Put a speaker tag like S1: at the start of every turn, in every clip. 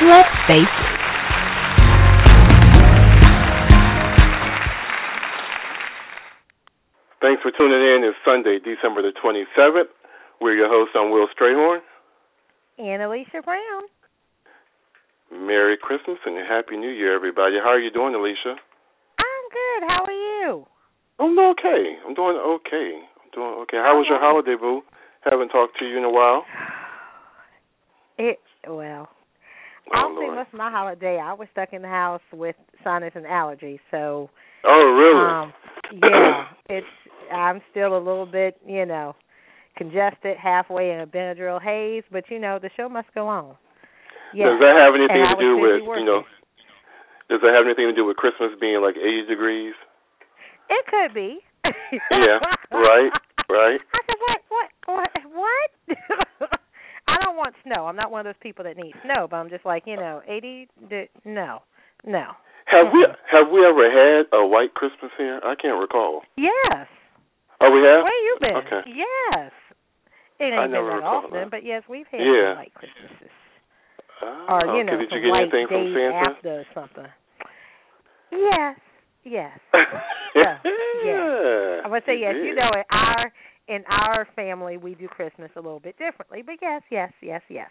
S1: Let's face it.
S2: Thanks for tuning in. It's Sunday, December the 27th. We're your hosts. I'm Will Strayhorn.
S3: And Alicia Brown.
S2: Merry Christmas and Happy New Year, everybody. How are you doing, Alicia?
S3: I'm good. How are you?
S2: I'm doing okay. I'm doing okay. I'm doing okay. How was your holiday, boo? Haven't talked to you in a while.
S3: It well.
S2: Oh,
S3: I'll say
S2: Lord.
S3: most of my holiday I was stuck in the house with sinus and allergies, so
S2: Oh, really?
S3: um yeah, it's I'm still a little bit, you know, congested halfway in a Benadryl haze, but you know, the show must go on. Yeah.
S2: Does that have anything
S3: And
S2: to do with, you know, does that have anything to do with Christmas being like 80 degrees?
S3: It could be.
S2: Yeah, right, right.
S3: I said, what, what, what, what? I don't want snow. I'm not one of those people that need snow, but I'm just like, you know, 80. d- No, no.
S2: Have we have we ever had a white Christmas here? I can't recall.
S3: Yes.
S2: Oh, we have.
S3: Where you been?
S2: Okay.
S3: Yes. It
S2: I
S3: ain't
S2: never
S3: been that often,
S2: that.
S3: but yes, we've had
S2: Yeah.
S3: white Christmases,
S2: Oh,
S3: or you
S2: okay.
S3: know,
S2: Did you get anything from Santa?
S3: after or something. Yes, yes.
S2: yeah.
S3: yeah. I would say yes. You know, in our in our family, we do Christmas a little bit differently, but yes, yes, yes, yes.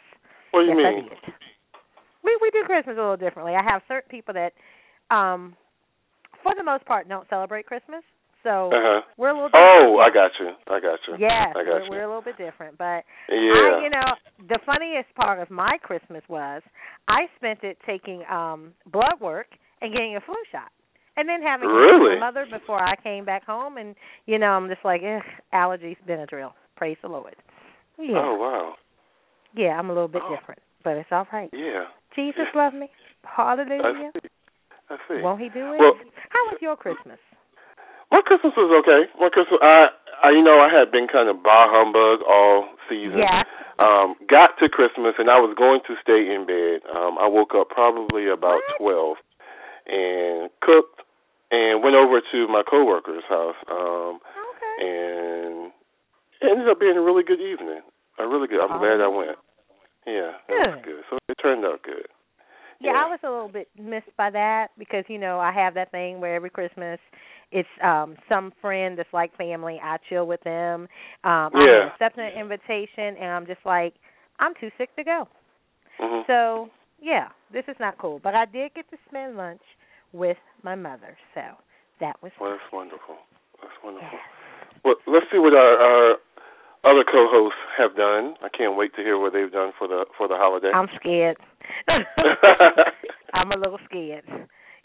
S2: What do you
S3: yes,
S2: mean?
S3: We we do Christmas a little differently. I have certain people that, um, for the most part, don't celebrate Christmas, so
S2: Uh-huh.
S3: we're a little. Different.
S2: Oh, I got you. I got you.
S3: Yes,
S2: I got
S3: we're,
S2: you.
S3: we're a little bit different, but
S2: yeah.
S3: I, you know, the funniest part of my Christmas was I spent it taking um blood work and getting a flu shot, and then having
S2: Really?
S3: my mother before I came back home, and you know, I'm just like, Ugh, allergies, Benadryl. Praise the Lord. Yeah,
S2: Oh wow.
S3: yeah, I'm a little bit
S2: Oh.
S3: different, but it's all right.
S2: Yeah.
S3: Jesus loves me. Hallelujah.
S2: I see. I see.
S3: Won't He do it?
S2: Well-
S3: How was your Christmas?
S2: My Christmas was okay. My Christmas, I, I, you know, I had been kind of bar humbug all season.
S3: Yeah.
S2: Um, got to Christmas and I was going to stay in bed. Um, I woke up probably about
S3: What?
S2: twelve, and cooked, and went over to my coworker's house. Um,
S3: Okay.
S2: and it ended up being a really good evening. A really good. I'm
S3: Oh.
S2: glad I went. Yeah, it was
S3: Good.
S2: good. So it turned out good.
S3: Yeah,
S2: Yeah.
S3: I was a little bit missed by that because you know I have that thing where every Christmas it's um some friend that's like family. I chill with them. Um
S2: Yeah.
S3: I'm accepting an invitation and I'm just like I'm too sick to go.
S2: hmm
S3: So yeah, this is not cool. But I did get to spend lunch with my mother, so that was
S2: Well, that's wonderful. That's wonderful.
S3: yes.
S2: Well, let's see what our, our other co-hosts have done. I can't wait to hear what they've done for the for the holiday.
S3: I'm scared. I'm a little scared.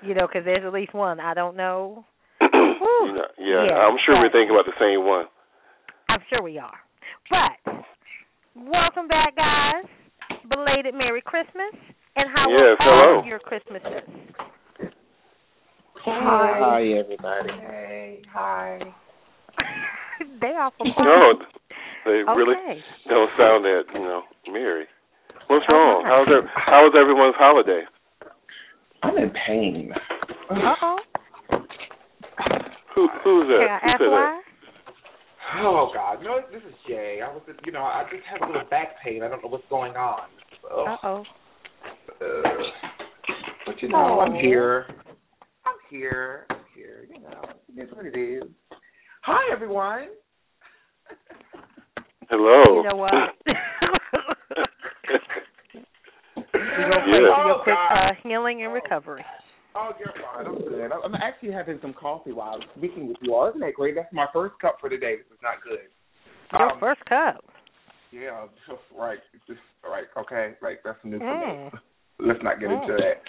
S3: You know, because there's at least one I don't know.
S2: Yeah,
S3: Yeah,
S2: I'm sure we're thinking about the same one.
S3: I'm sure we are. But welcome back, guys. Belated Merry Christmas. And how
S2: Yes,
S3: were all
S2: hello.
S3: your Christmases?
S4: Hi. Hi, everybody.
S5: Hey, hi.
S3: they are from
S2: No, they
S3: okay.
S2: really don't sound that you know merry. What's
S3: Oh,
S2: wrong?
S3: my.
S2: How's there, how was everyone's holiday?
S4: I'm in pain.
S3: Uh oh.
S2: Who who's that?
S3: Can I ask why?
S5: Oh God, no, this is Jay. I was, you know, I just have a little back pain. I don't know what's going on. So,
S3: Uh oh.
S5: uh, but you know,
S3: Oh.
S5: I'm here. I'm here. You know, it is what it is. Hi, everyone.
S2: Hello.
S3: You know what? We're
S2: Yeah.
S3: for your
S5: Oh,
S3: quick uh, healing and recovery.
S5: Oh, you're fine. I'm good. I'm actually having some coffee while I'm speaking with you all. Isn't that great? That's my first cup for today. This is not good.
S3: Your
S5: Um,
S3: first cup.
S5: Yeah, just right. Just right. Okay, like that's new for
S3: Mm.
S5: me. Let's not get into
S3: Mm.
S5: that.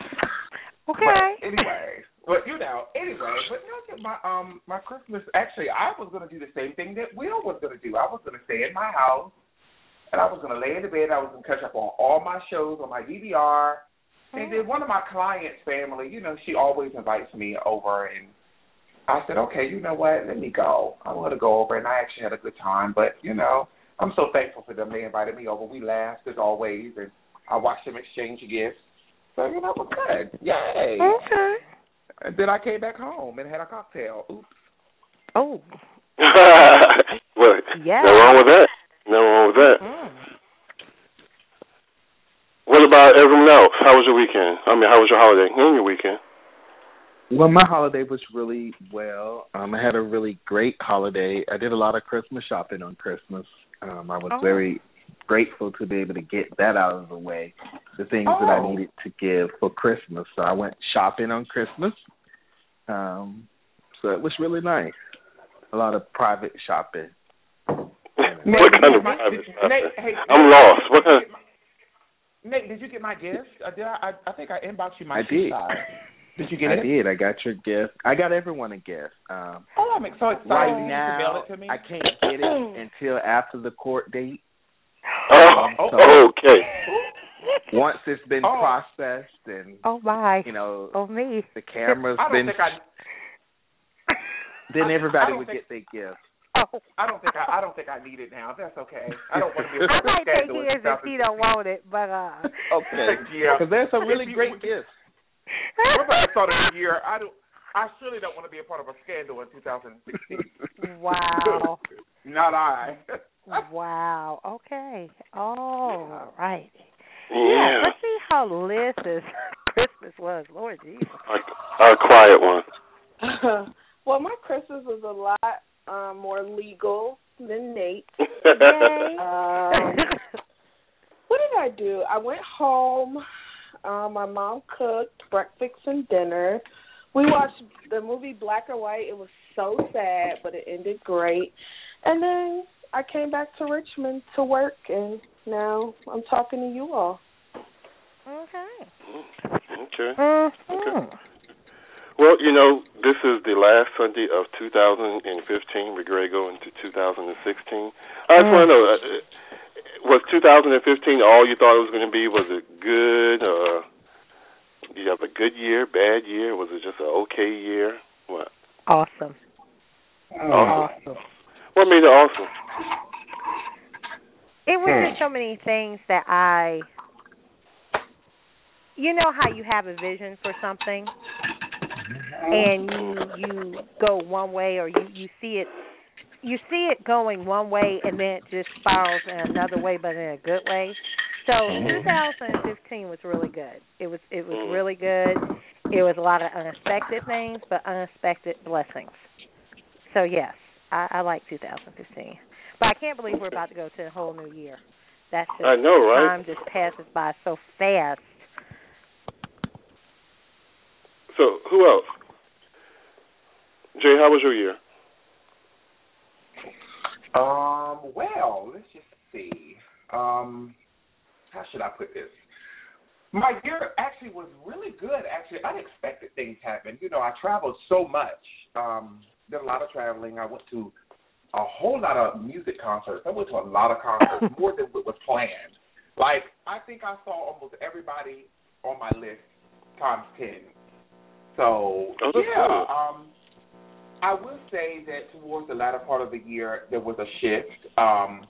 S3: Okay.
S5: But anyway, but you know, anyway, but you know, my um my Christmas actually I was gonna do the same thing that Will was gonna do. I was gonna stay in my house and I was gonna lay in the bed. I was gonna catch up on all my shows on my DVR, And then one of my clients' family, you know, she always invites me over, and I said, okay, you know what? Let me go. I want to go over, and I actually had a good time. But you know, I'm so thankful for them. They invited me over. We laughed as always, and I watched them exchange gifts. So you know, we're good. Yay.
S3: Okay.
S5: And then I came back home and had a cocktail. Oops.
S3: Oh.
S2: well,
S3: Yeah.
S2: no wrong with that. No wrong with that.
S3: Mm.
S2: What about everyone else? How was your weekend? I mean, how was your holiday and your weekend?
S4: Well, my holiday was really well. Um, I had a really great holiday. I did a lot of Christmas shopping on Christmas. Um, I was
S3: Oh.
S4: very grateful to be able to get that out of the way, the things that I
S5: Oh.
S4: needed to give for Christmas. So I went shopping on Christmas. Um, so it was really nice. A lot of private shopping.
S5: Nate,
S2: what kind of
S5: get my-
S2: private
S5: did-
S2: stuff?
S5: Nate, hey,
S2: I'm
S5: Nate,
S2: lost. What
S5: did you
S2: kind?
S5: get my- Nate, did you get my gift? Uh, did I, I? I think I inboxed you my
S4: I did.
S5: size. Did you get
S4: I
S5: it?
S4: I did. I got your gift. I got everyone a gift. Um,
S5: Oh, I'm so excited.
S4: right
S5: You to mail
S4: now,
S5: it to me.
S4: I can't get it until after the court date.
S2: Oh,
S5: Oh.
S2: okay.
S4: Once it's been
S5: Oh.
S4: processed and
S3: Oh my.
S4: you know
S3: Oh me.
S4: the camera's
S5: I don't
S4: been
S5: I.
S4: then
S5: I- I
S4: everybody would
S5: think-
S4: get their gift.
S3: Oh.
S5: I don't think I. I don't think I need it now. That's okay. I don't want to be. a
S3: I
S5: part of
S3: might
S5: the
S3: take
S5: scandal in
S3: his if he don't want it, but uh
S4: Okay.
S5: Yeah.
S4: Because there's some really
S5: you-
S4: great gifts.
S5: We're about to a year. I don't. I surely don't want to be a part of a scandal in 2016.
S3: Wow.
S5: Not I.
S3: wow. Okay. Oh, all right.
S2: Yeah.
S3: Let's see how Liz's Christmas was. Lord Jesus.
S2: A, a quiet one.
S6: well, my Christmas was a lot um, more legal than Nate. Um, what did I do? I went home. Um, my mom cooked breakfast and dinner. We watched the movie Black or White. It was so sad, but it ended great. And then I came back to Richmond to work, and now I'm talking to you all.
S3: okay.
S2: okay.
S3: Mm-hmm.
S2: Well, you know, this is the last Sunday of 2015. We're going to go into 2016. I just want to know, uh, was 2015 all you thought it was going to be? Was it good? Uh, did you have a good year, bad year? Was it just an okay year? What?
S3: Awesome.
S2: Awesome. What made it awesome?
S3: It was just so many things that I you know how you have a vision for something and you you go one way or you you see it you see it going one way and then it just spirals in another way but in a good way. So mm-hmm. 2015 was really good. It was it was mm-hmm. really good. It was a lot of unexpected things but unexpected blessings. So yes, I, I like 2015. But I can't believe we're about to go to a whole new year. That's just
S2: I know, right?
S3: time just passes by so fast.
S2: So, who else? Jay, how was your year?
S5: Um. Well, let's just see. Um. How should I put this? My year actually was really good. Actually, unexpected things happened. You know, I traveled so much. Um, did a lot of traveling. I went to a whole lot of music concerts. I went to a lot of concerts, more than what was planned. Like, I think I saw almost everybody on my list times ten. So
S2: Oh,
S5: yeah,
S2: cool.
S5: um, I will say that towards the latter part of the year, there was a shift. Um,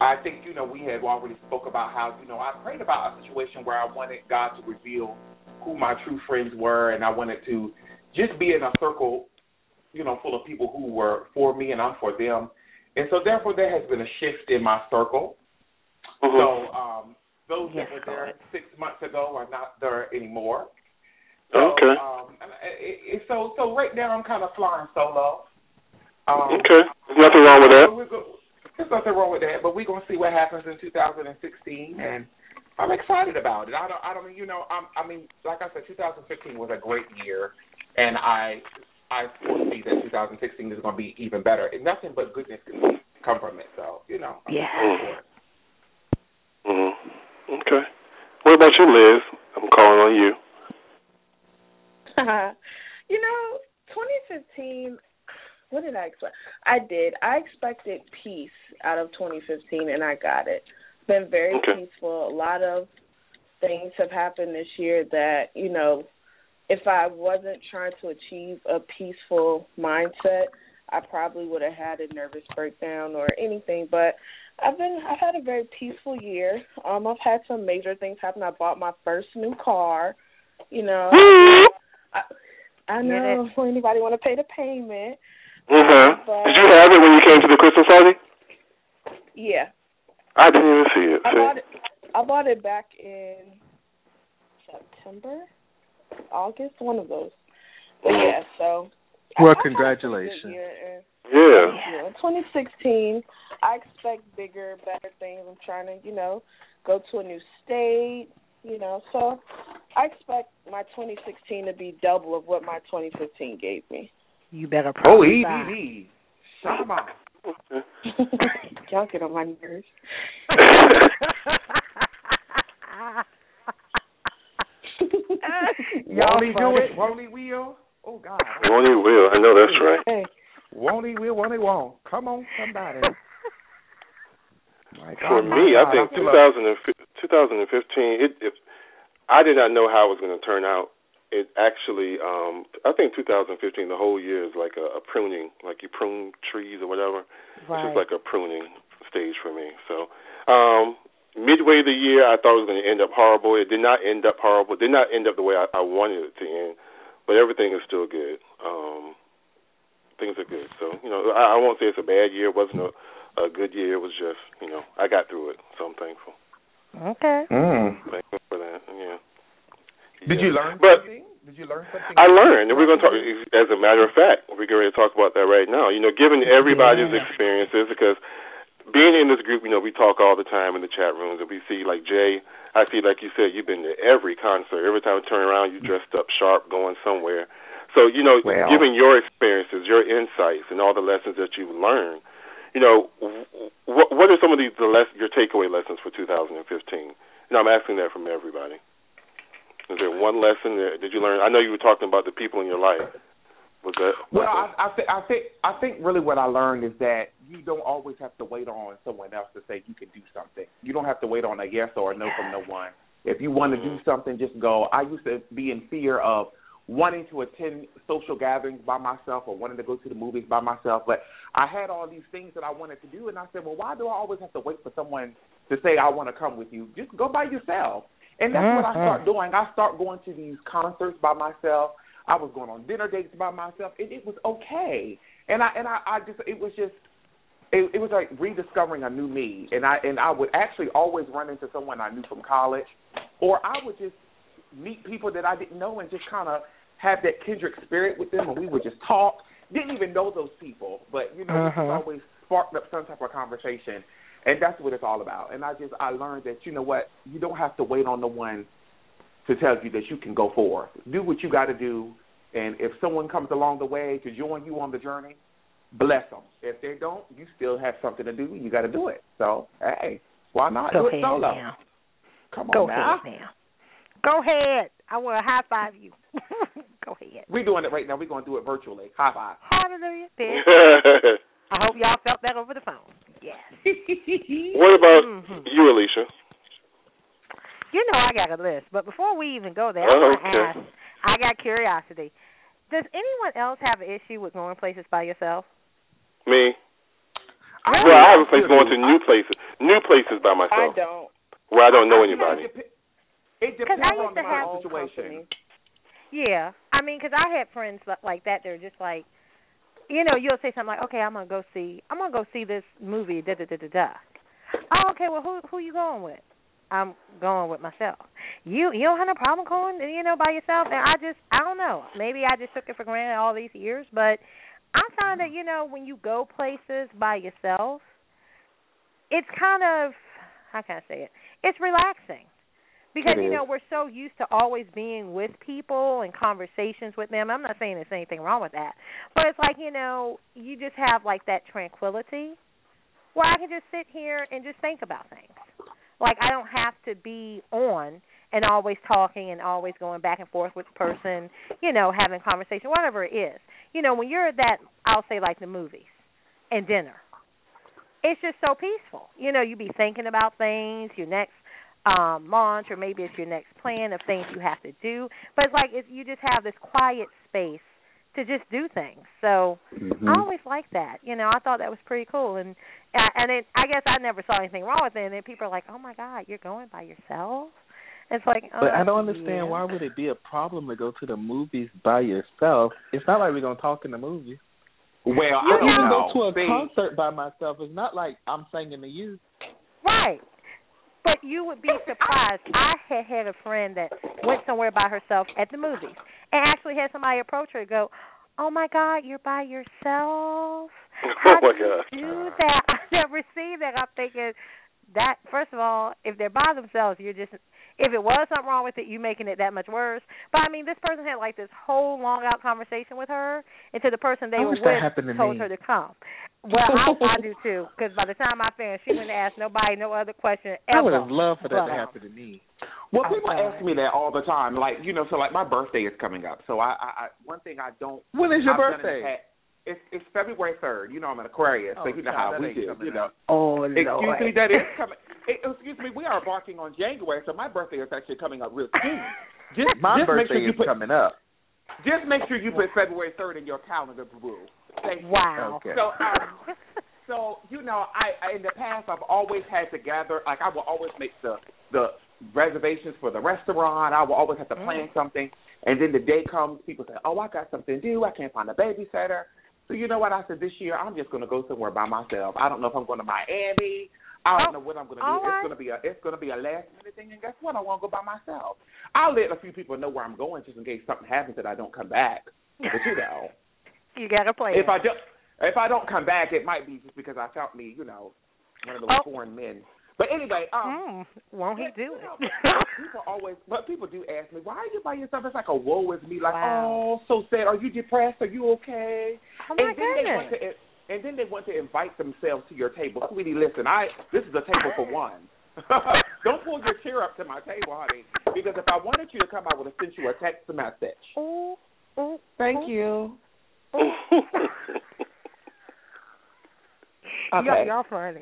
S5: I think you know we had already spoke about how you know I prayed about a situation where I wanted God to reveal who my true friends were, and I wanted to just be in a circle, you know, full of people who were for me and I'm for them, and so therefore there has been a shift in my circle.
S2: Mhm.
S5: So um, those
S3: Yes,
S5: that were there
S3: Lord.
S5: six months ago are not there anymore. So,
S2: Okay.
S5: Um, and it, it, so so right now I'm kind of flying solo. Um,
S2: Okay. There's nothing wrong with that.
S5: go- There's nothing wrong with that, but we're gonna see what happens in 2016, and I'm excited about it. I don't, I don't, you know, I'm, I mean, like I said, 2015 was a great year, and I, I foresee that 2016 is gonna be even better. And nothing but goodness can come from it. So, you know, I'm
S3: Yeah.
S5: excited for it.
S2: hmm Okay. What about you, Liz? I'm calling on you.
S6: you know, 2015. What did I expect? I did. I expected peace out of 2015, and I got it. It's been very
S2: Okay.
S6: peaceful. A lot of things have happened this year that you know, if I wasn't trying to achieve a peaceful mindset, I probably would have had a nervous breakdown or anything. But I've been I've had a very peaceful year. Um, I've had some major things happen. I bought my first new car. You know, I, I know anybody want to pay the payment.
S2: Mm-hmm.
S6: But,
S2: Did you have it when you came to the Christmas party?
S6: Yeah,
S2: I didn't even see it.
S6: I bought it. I bought it back in September, August, one of those. But yeah, so.
S4: Well,
S6: I've had a pretty good
S4: congratulations.
S6: year, and,
S2: Yeah.
S6: 2016, I expect bigger, better things. I'm trying to, you know, go to a new state, you know. So I expect my 2016 to be double of what my 2015 gave me.
S3: You better
S5: Oh,
S3: prophesy.
S5: EBB. Shama.
S6: Y'all get on my nerves.
S3: Y'all
S5: Won't he do it? Won't he will? Oh, God.
S2: Won't he will? I know that's right.
S6: Hey,
S5: Won't he will? Won't he won't? Come on, somebody. My
S2: For
S5: God, my
S2: me, I think
S5: feel a-
S2: 2015, 2015 it, it, I did not know how it was going to turn out. It actually, um, I think 2015, the whole year is like a, a pruning, like you prune trees or whatever. It's
S3: Right.
S2: just like a pruning stage for me. So, um, midway of the year, I thought it was going to end up horrible. It did not end up horrible. It did not end up the way I, I wanted it to end. But everything is still good. Um, things are good. So, you know, I, I won't say it's a bad year. It wasn't a, a good year. It was just, you know, I got through it. So I'm thankful.
S3: Okay.
S5: Mm.
S2: Thankful for that. Yeah.
S5: Did
S2: Yeah.
S5: you learn
S2: But
S5: something? Did you learn something?
S2: I learned, and we're going to talk. As a matter of fact, we're going to talk about that right now. You know, given everybody's
S3: Yeah.
S2: experiences, because being in this group, you know, we talk all the time in the chat rooms, and we see like Jay. I see, like you said, you've been to every concert. Every time I turn around, you dressed up sharp, going somewhere. So you know,
S5: Well.
S2: given your experiences, your insights, and all the lessons that you've learned, you know, what what are some of these the less your takeaway lessons for 2015? You know, I'm asking that from everybody. Is there one lesson that did you learn? I know you were talking about the people in your life. Was that
S5: Well, I, I think I think I think really what I learned is that you don't always have to wait on someone else to say you can do something. You don't have to wait on a yes or a no from no one. If you want to do mm-hmm. something, just go. I used to be in fear of wanting to attend social gatherings by myself or wanting to go to the movies by myself, but I had all these things that I wanted to do, and I said, well, why do I always have to wait for someone to say I want to come with you? Just go by yourself. And that's what I mm-hmm. start doing. I start going to these concerts by myself. I was going on dinner dates by myself, and it was okay. And I and I, I just it was just it, it was like rediscovering a new me. And I and I would actually always run into someone I knew from college, or I would just meet people that I didn't know and just kind of have that kindred spirit with them, and we would just talk. Didn't even know those people, but you know,
S3: Uh-huh.
S5: it always sparked up some type of conversation, and that's what it's all about. And I just I learned that you know what, you don't have to wait on the one to tell you that you can go forth. Do what you got to do, and if someone comes along the way to join you on the journey, bless them. If they don't, you still have something to do. You got to do it. So hey, why not
S3: Go
S5: do it solo?
S3: now.
S5: Come on
S3: Go
S5: now.
S3: ahead now. Go ahead. I want to high five you. Go ahead.
S5: We're doing it right now. We're going to do it virtually. High five.
S3: Hallelujah. There. I hope y'all felt that over the phone. Yes.
S2: what about
S3: Mhm.
S2: you, Alicia?
S3: You know I got a list, but before we even go there, I
S2: Oh,
S3: want to ask. I got curiosity. Does anyone else have an issue with going places by yourself?
S2: Me?
S5: I
S2: well, I have a place going to new places, new places by myself.
S6: I
S2: myself,
S6: don't.
S2: where I don't know anybody.
S5: It, dep- it
S3: Because
S5: depends
S3: I used
S5: on
S3: to
S5: my
S3: have-
S6: own
S5: situation.
S6: company.
S3: Yeah, I mean, because I had friends li- like that. They're just like, you know, you'll say something like, "Okay, I'm gonna go see, I'm gonna go see this movie." Da da da da da. Oh, okay. Well, who who you going with? I'm going with myself. You you don't have no problem going, you know, by yourself. And I just I don't know. Maybe I just took it for granted all these years, but I find that you know when you go places by yourself, it's kind of how can I say it? It's relaxing because you know we're so used to always being with people and conversations with them. I'm not saying there's anything wrong with that, but it's like you know you just have like that tranquility where I can just sit here and just think about things. Like I don't have to be on and always talking and always going back and forth with the person, you know, having conversation, whatever it is. You know, when you're at that, I'll say like the movies and dinner. It's just so peaceful. You know, you be thinking about things. Your next um launch or maybe it's your next plan of things you have to do. But it's like if you just have this quiet space to just do things. So
S5: Mm-hmm.
S3: I always liked that. You know, I thought that was pretty cool, and and it, I guess I never saw anything wrong with it. And then people are like, "Oh my God, you're going by yourself." It's like,
S4: But I don't understand
S3: yeah.
S4: why would it be a problem to go to the movies by yourself? It's not like we're gonna talk in the movie.
S5: Well,
S4: I
S5: I don't
S4: even
S5: know.
S4: go to a
S5: See,
S4: concert by myself. It's not like I'm singing to you.
S3: Right. But you would be surprised. I had had a friend that went somewhere by herself at the movies and actually had somebody approach her and go, Oh my God, you're by yourself? Oh How
S2: oh my
S3: do you
S2: God.
S3: do that? I never seen that. I'm thinking that first of all, if they're by themselves, you're just if it was something wrong with it, you making it that much worse. But I mean, this person had like this whole long out conversation with her, until the person they
S4: I
S3: were with
S4: to
S3: told
S4: me.
S3: her to come. Well, I, I do too, because by the time I finished, she wouldn't ask nobody no other question ever.
S4: I would have loved for that
S3: but,
S4: to happen to me.
S5: Well, people ask me that all the time. Like, you know, so like my birthday is coming up. So I, I, I one thing I don't.
S4: When is your
S5: I've done in the
S4: birthday?
S5: It's it's February third. You know, I'm an Aquarius, so
S4: Oh,
S5: you know how we do. You know.
S4: up.
S3: Oh
S5: Excuse me, that is coming. Excuse me, we are embarking on January, so my birthday is actually coming up real soon. Just,
S4: My
S5: just
S4: birthday
S5: sure
S4: is
S5: put,
S4: coming up.
S5: Just make sure you put February third in your calendar, boo boo. Thank you.
S3: Wow.
S4: Okay.
S5: So, um, so you know, I, I in the past I've always had to gather. Like I will always make the the reservations for the restaurant. I will always have to plan mm. something, and then the day comes, people say, "Oh, I got something to do. I can't find a babysitter." So you know what? I said this year I'm just going to go somewhere by myself. I don't know if I'm going to Miami. I don't
S3: Oh,
S5: know what I'm going to do.
S3: all
S5: It's going to be a it's going to be a last minute thing, and guess what? I want to go by myself. I'll let a few people know where I'm going just in case something happens that I don't come back. But you know,
S3: you got to play
S5: if
S3: it.
S5: I don't if I don't come back, it might be just because I felt me, you know, one of those
S3: Oh.
S5: foreign men. But anyway, um,
S3: Mm, won't he do it?
S5: people always, but people do ask me, why are you by yourself? It's like a woe is me, like,
S3: Wow.
S5: oh, so sad. Are you depressed? Are you okay?
S3: oh my
S5: and then they want
S3: goodness.
S5: to, and then they want to invite themselves to your table. Sweetie, listen, I this is a table for one. Don't pull your chair up to my table, honey, because if I wanted you to come, I would have sent you a text message.
S3: Ooh, ooh,
S5: Thank
S3: ooh.
S5: you.
S3: Y'all, y'all funny.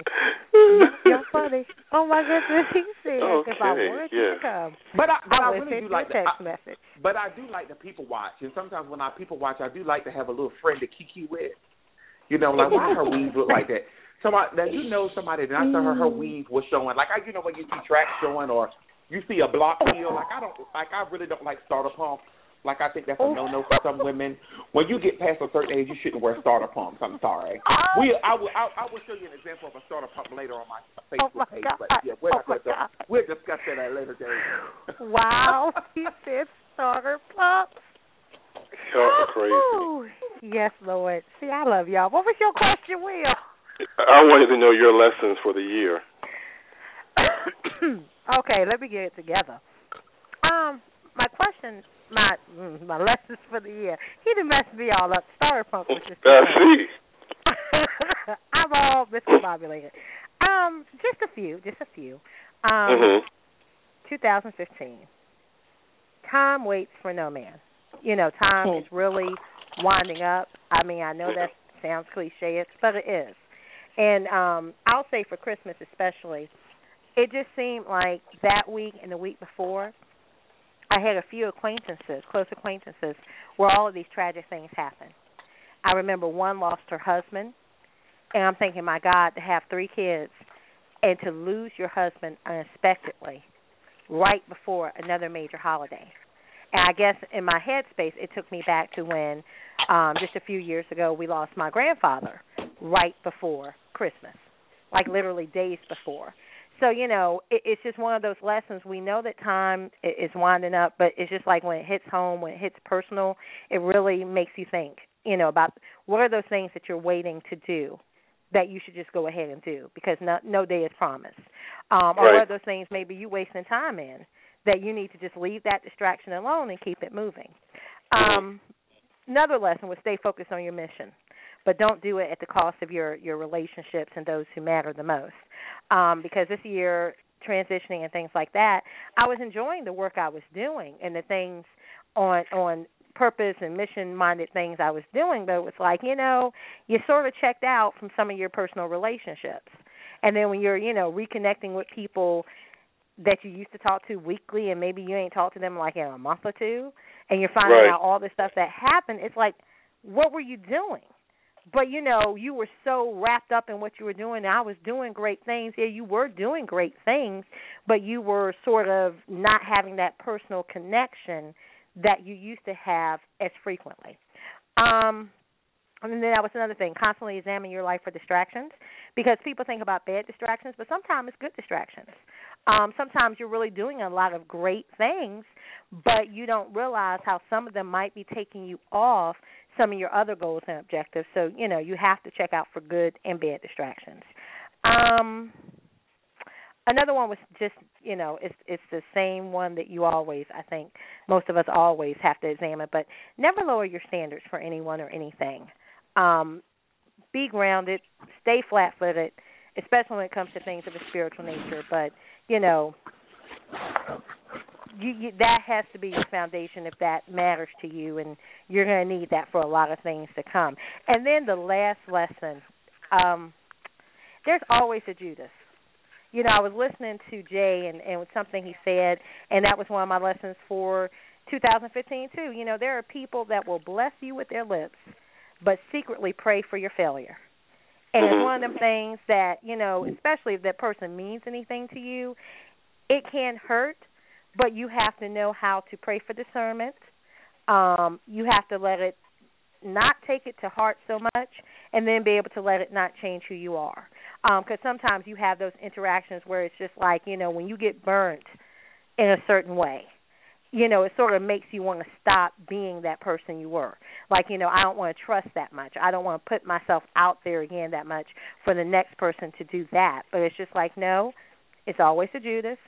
S3: Y'all funny. Oh my goodness, he said if I
S2: Okay,
S3: wanted you to come,
S5: But I, but
S3: I
S5: I really do
S3: you
S5: like the,
S3: text
S5: I,
S3: message.
S5: But I do like the people watch, and sometimes when I people watch, I do like to have a little friend to kiki with. You know, like why her weave look like that? Somebody that you know somebody that I saw her her mm. weave was showing. Like I, you know, when you see tracks showing or you see a block wheel. Like I don't, like I really don't like starter pumps. Like I think that's a oh. no no for some women. When you get past a certain age, you shouldn't wear starter pumps. I'm sorry. We, I will, I, I will show you an example of a starter pump later on my Facebook
S3: Oh my
S5: page.
S3: God.
S5: But yeah, we're not
S3: Oh my
S5: gonna,
S3: God.
S5: we'll discuss that at a later date.
S3: Wow, he said starter pumps.
S2: Y'all are crazy.
S3: Ooh, Yes, Lord. See, I love y'all. What was your question, Will?
S2: I wanted to know your lessons for the year.
S3: okay, let me get it together. My question, my mm, my lessons for the year. He done messed me all up. Starter pump was just.
S2: I see.
S3: I'm all discombobulated. Um, just a few, just a few. Um,
S2: Mhm.
S3: 2015. Time waits for no man. You know, time is really winding up. I mean, I know that sounds cliche, but it is. And um I'll say for Christmas especially, it just seemed like that week and the week before, I had a few acquaintances, close acquaintances, where all of these tragic things happened. I remember one lost her husband, and I'm thinking, my God, to have three kids and to lose your husband unexpectedly right before another major holiday. And I guess in my headspace, it took me back to when um just a few years ago we lost my grandfather right before Christmas, like literally days before. So you know, it, it's just one of those lessons. We know that time is winding up, but it's just like when it hits home, when it hits personal, it really makes you think. You know about what are those things that you're waiting to do that you should just go ahead and do because no no day is promised. Um, or what are those things maybe you wasting time in that you need to just leave that distraction alone and keep it moving. Um, another lesson was stay focused on your mission, but don't do it at the cost of your your relationships and those who matter the most. Um, because this year transitioning and things like that, I was enjoying the work I was doing and the things on on purpose and mission minded things I was doing, but it was like, you know, you sort of checked out from some of your personal relationships. And then when you're, you know, reconnecting with people that you used to talk to weekly and maybe you ain't talked to them like in a month or two and you're finding
S2: Right.
S3: out all this stuff that happened it's like what were you doing but you know you were so wrapped up in what you were doing. I was doing great things. Yeah you were doing great things but you were sort of not having that personal connection that you used to have as frequently. Um and then that was another thing constantly examine your life for distractions because people think about bad distractions but sometimes it's good distractions. Um sometimes you're really doing a lot of great things but you don't realize how some of them might be taking you off some of your other goals and objectives. So you know you have to check out for good and bad distractions. Um another one was just you know it's it's the same one that you always i think most of us always have to examine but never lower your standards for anyone or anything. Um be grounded stay flat footed especially when it comes to things of a spiritual nature but you know you, you that has to be your foundation if that matters to you and you're going to need that for a lot of things to come and then the last lesson um there's always a judas you know, I was listening to Jay and and something he said, and that was one of my lessons for 2015 too. You know, there are people that will bless you with their lips, but secretly pray for your failure. And
S2: Mhm.
S3: one of them things that you know, especially if that person means anything to you, it can hurt, but you have to know how to pray for discernment. Um, you have to let it not take it to heart so much, and then be able to let it not change who you are. Because sometimes you have those interactions where it's just like you know when you get burnt in a certain way you know it sort of makes you want to stop being that person you were. Like you know i don't want to trust that much. I don't want to put myself out there again that much for the next person to do that. But it's just like no it's always a judas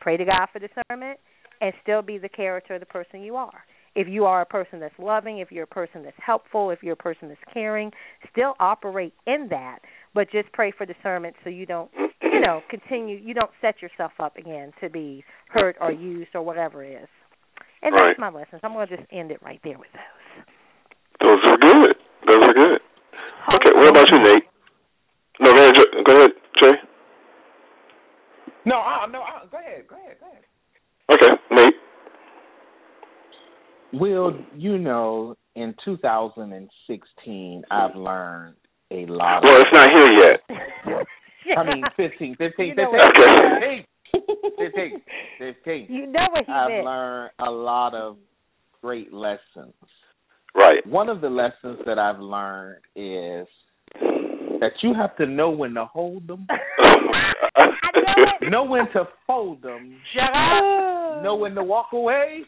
S3: pray to god for discernment and still be the character of the person you are if you are a person that's loving if you're a person that's helpful if you're a person that's caring still operate in that but just pray for discernment so you don't you know continue you don't set yourself up again to be hurt or used or whatever it is and
S2: Right.
S3: that's my lessons i'm going to just end it right there with those
S2: Those are good. Those are good. Okay, what about you, Nate? No, go ahead, Jay. Go ahead, Jay.
S5: No, uh, no, uh, go ahead, go ahead, go ahead.
S2: Okay, Nate.
S4: Will, you know, in 2016, I've learned a lot.
S2: Well, it's not here yet.
S4: I mean, 15, 15,
S3: You know
S4: 15,
S3: what
S2: he
S4: 15, 15, 15.
S3: you know what he
S4: I've
S3: meant
S4: learned a lot of great lessons.
S2: Right.
S4: One of the lessons that I've learned is that you have to know when to hold them, know when to fold them,
S3: shut up
S4: know when to walk away,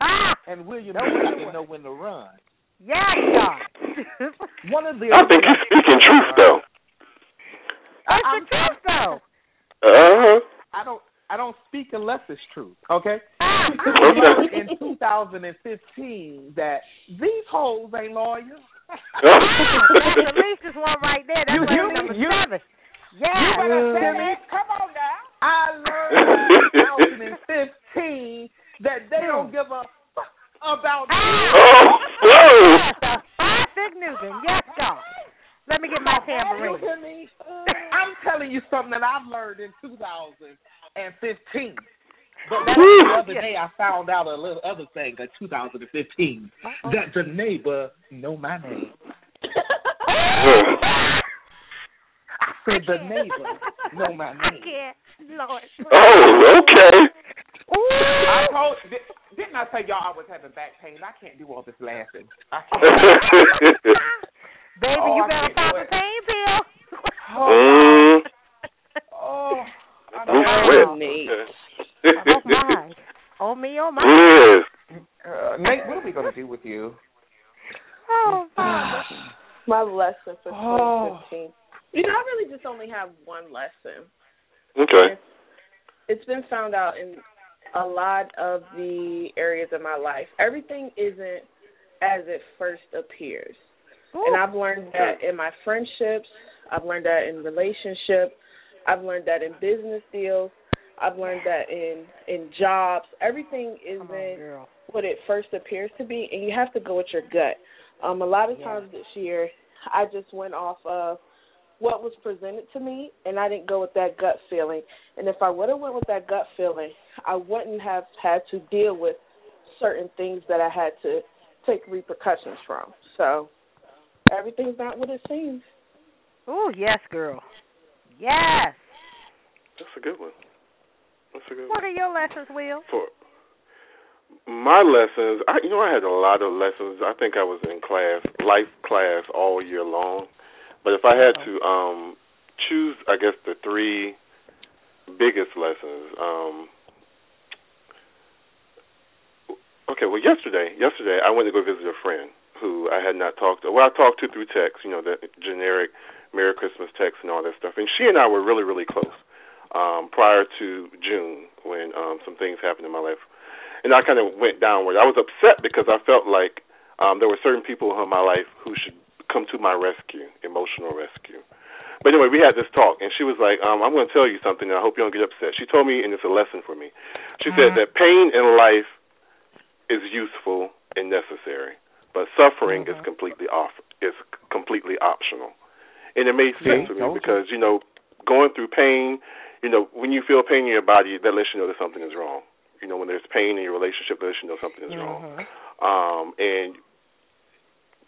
S3: ah
S4: and William you can know when to run.
S3: Yeah, god
S4: One of the
S2: I think he's speaking truth, though.
S3: that's
S4: I'm-
S3: the truth though
S2: Uh-huh.
S4: I don't I don't speak unless it's truth. Okay.
S3: Ah,
S2: Okay.
S4: in 2015 that these hoes ain't lawyers.
S3: That's at least there's one right there. That's
S4: You- you-
S3: number
S4: you-
S3: seven.
S4: You
S3: Yeah.
S4: better tell me. Come on now. I learned in 2015 that they don't give a fuck about
S3: Ah.
S2: oh, whoa.
S3: Yes, a five big Newton. Yes, God. Let me get my
S4: You
S3: tambourine.
S4: hear me? I'm telling you something that I've learned in 2015. But that's the other day I found out a little other thing in 2015 that the neighbor know my name. I said the neighbor know my
S3: I can't. Lord.
S2: Oh, okay.
S5: I told, di- didn't I say y'all I was having back pain? I can't do all this laughing. I can't.
S3: Baby,
S5: Oh,
S3: you
S5: I
S3: better pop
S5: do
S3: a pain pill.
S5: Oh, I
S2: Oh,
S5: know.
S2: well.
S6: Nate.
S3: oh, my. Oh, me, oh, my.
S2: Yes.
S5: Uh, Nate, what are we gonna do with you?
S3: Oh, Father.
S6: My lesson for
S5: Oh.
S6: 2015. You know, I really just only have one lesson.
S2: Okay.
S6: It's been found out in a lot of the areas of my life. Everything isn't as it first appears. And I've learned that in my friendships, I've learned that in relationships, I've learned that in business deals, I've learned that in in jobs. Everything isn't
S3: girl.
S6: what it first appears to be, and you have to go with your gut. Um, a lot of times this year, I just went off of what was presented to me, and I didn't go with that gut feeling. And if I would have went with that gut feeling, I wouldn't have had to deal with certain things that I had to take repercussions from. So everything's not what it seems.
S3: Oh yes, girl. Yes.
S2: That's a good one. That's a good
S3: What
S2: one.
S3: are your lessons, Will?
S2: For my lessons, I you know I had a lot of lessons. I think I was in class, life class all year long. But if I had to um choose, I guess the three biggest lessons. Um Okay, well yesterday, yesterday I went to go visit a friend who I had not talked to. Well, I talked to through text, you know, the generic Merry Christmas text and all that stuff. And she and I were really, really close um, prior to June when um, some things happened in my life. And I kind of went downward. I was upset because I felt like um, there were certain people in my life who should come to my rescue, emotional rescue. But anyway, we had this talk, and she was like, um, "I'm going to tell you something, and I hope you don't get upset." She told me, and it's a lesson for me. She said that pain in life is useful and necessary, but suffering is completely off is completely optional. And it made sense
S4: See,
S2: for me because you know, going through pain, you know, when you feel pain in your body, that lets you know that something is wrong. You know, when there's pain in your relationship, that lets you know something is wrong.
S3: Mhm.
S2: Um, and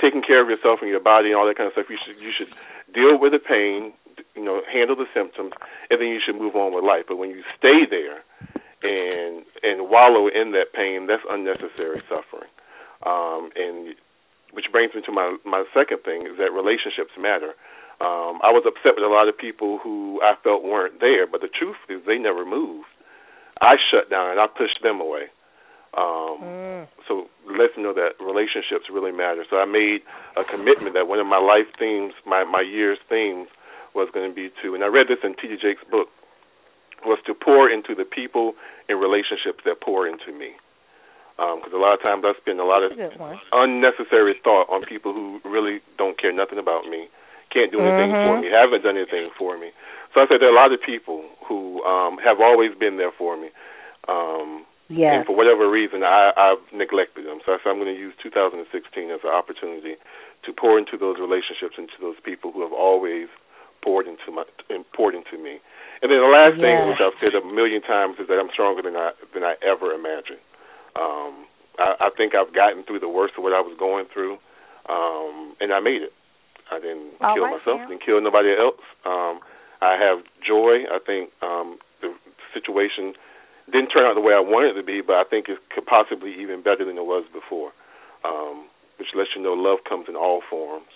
S2: taking care of yourself and your body and all that kind of stuff, you should you should deal with the pain, you know, handle the symptoms, and then you should move on with life. But when you stay there and and wallow in that pain, that's unnecessary suffering. Um, and which brings me to my my second thing is that relationships matter. Um, I was upset with a lot of people who I felt weren't there, but the truth is they never moved. I shut down and I pushed them away. Um,
S3: Mm.
S2: so let's know that relationships really matter. So I made a commitment that one of my life themes, my my year's themes, was going to be to, and I read this in T.D. Jakes' book, was to pour into the people and relationships that pour into me. Because a lot of times I spend a lot of unnecessary thought on people who really don't care nothing about me, can't do anything for
S3: Mhm.
S2: me, haven't done anything for me. So I said there are a lot of people who um have always been there for me. Um
S3: Yes.
S2: and for whatever reason, I, I've neglected them. So I said I'm going to use 2016 as an opportunity to pour into those relationships, into those people who have always poured into my poured into me. And then the last thing, which I've said a million times, is that I'm stronger than I than I ever imagined. Um, I, I think I've gotten through the worst of what I was going through, um, and I made it. I didn't
S3: All
S2: kill
S3: right,
S2: myself,
S3: now.
S2: didn't kill nobody else. Um, I have joy. I think um, the situation didn't turn out the way I wanted it to be, but I think it could possibly even better than it was before. Um, which lets you know love comes in all forms.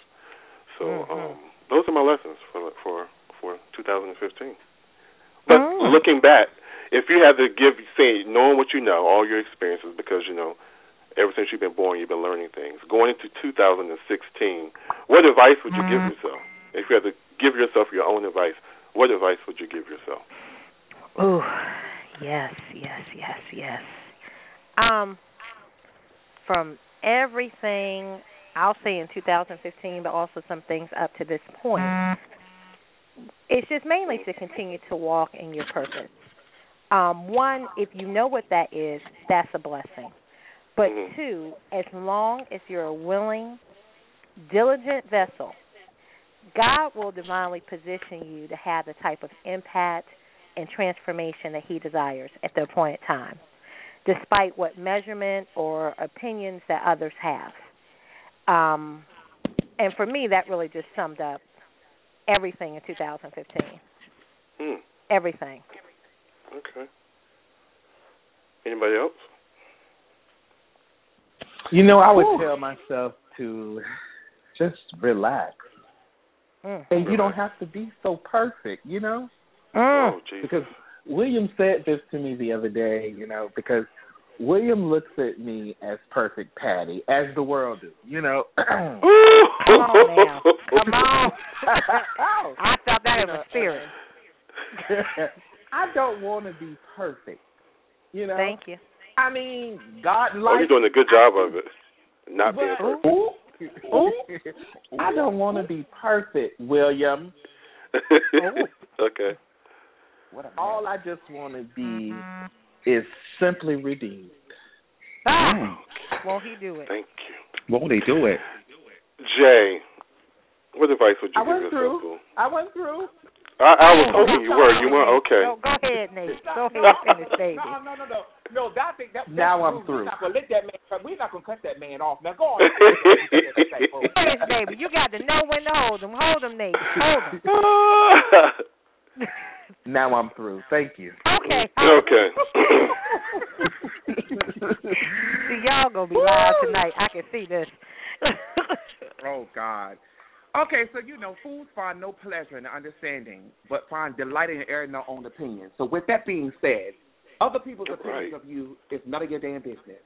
S2: So
S3: Mhm.
S2: um, those are my lessons for for for 2015. But
S3: Mm.
S2: looking back, if you had to give, say, knowing what you know, all your experiences, because you know, ever since you've been born, you've been learning things. Going into 2016, what advice would you give
S3: Mhm.
S2: yourself? If you had to give yourself your own advice, what advice would you give yourself?
S3: Ooh, yes, yes, yes, yes. Um, from everything I'll say in 2015, but also some things up to this point, it's just mainly to continue to walk in your purpose. Um, one, if you know what that is, that's a blessing. But
S2: Mhm.
S3: two, as long as you're a willing, diligent vessel, God will divinely position you to have the type of impact and transformation that He desires at the appointed time, despite what measurement or opinions that others have. Um, and for me, that really just summed up everything in 2015.
S2: Hmm.
S3: Everything.
S2: Okay. Anybody else?
S4: You know, I would
S3: Whew.
S4: tell myself to just relax.
S3: Mm.
S4: And you don't have to be so perfect, you know?
S3: Mm.
S2: Oh, Jesus.
S4: Because William said this to me the other day, you know, because William looks at me as perfect Patty, as the world do, you know.
S3: Come on now. Come on. I thought that was the spirit.
S4: I don't want to be perfect, you know.
S3: Thank you.
S4: I mean, God
S2: Oh, you're doing a good job of it. Not being
S4: But-
S2: perfect.
S4: Ooh. Ooh. I don't want to be perfect, William.
S2: okay.
S4: All I just want to be is simply redeemed.
S3: Ah, won't he do it?
S2: Thank you.
S4: Won't he do it?
S2: Jay, What advice would you
S5: I
S2: give
S5: went
S2: yourself,
S5: through.
S2: Boo?
S5: I went through.
S2: I, I was
S3: Oh,
S2: hoping you were. You weren't okay.
S3: Go, go ahead, Nate. Go ahead and finish, baby.
S5: No, no, no, no. No, that thing. That,
S4: Now I'm through.
S5: We're not gonna let that man. cut- We're not gonna cut that man off. Now go on.
S3: Finish, baby. You got to know when to hold them. Hold them, Nate. Hold them.
S4: Now I'm through. Thank you.
S3: okay.
S2: okay.
S3: See, y'all gonna be live tonight. I can see this.
S5: Oh God. Okay, so you know, fools find no pleasure in understanding, but find delight in airing their own opinions. So with that being said, other people's opinions
S2: Right.
S5: of you is none of your damn business.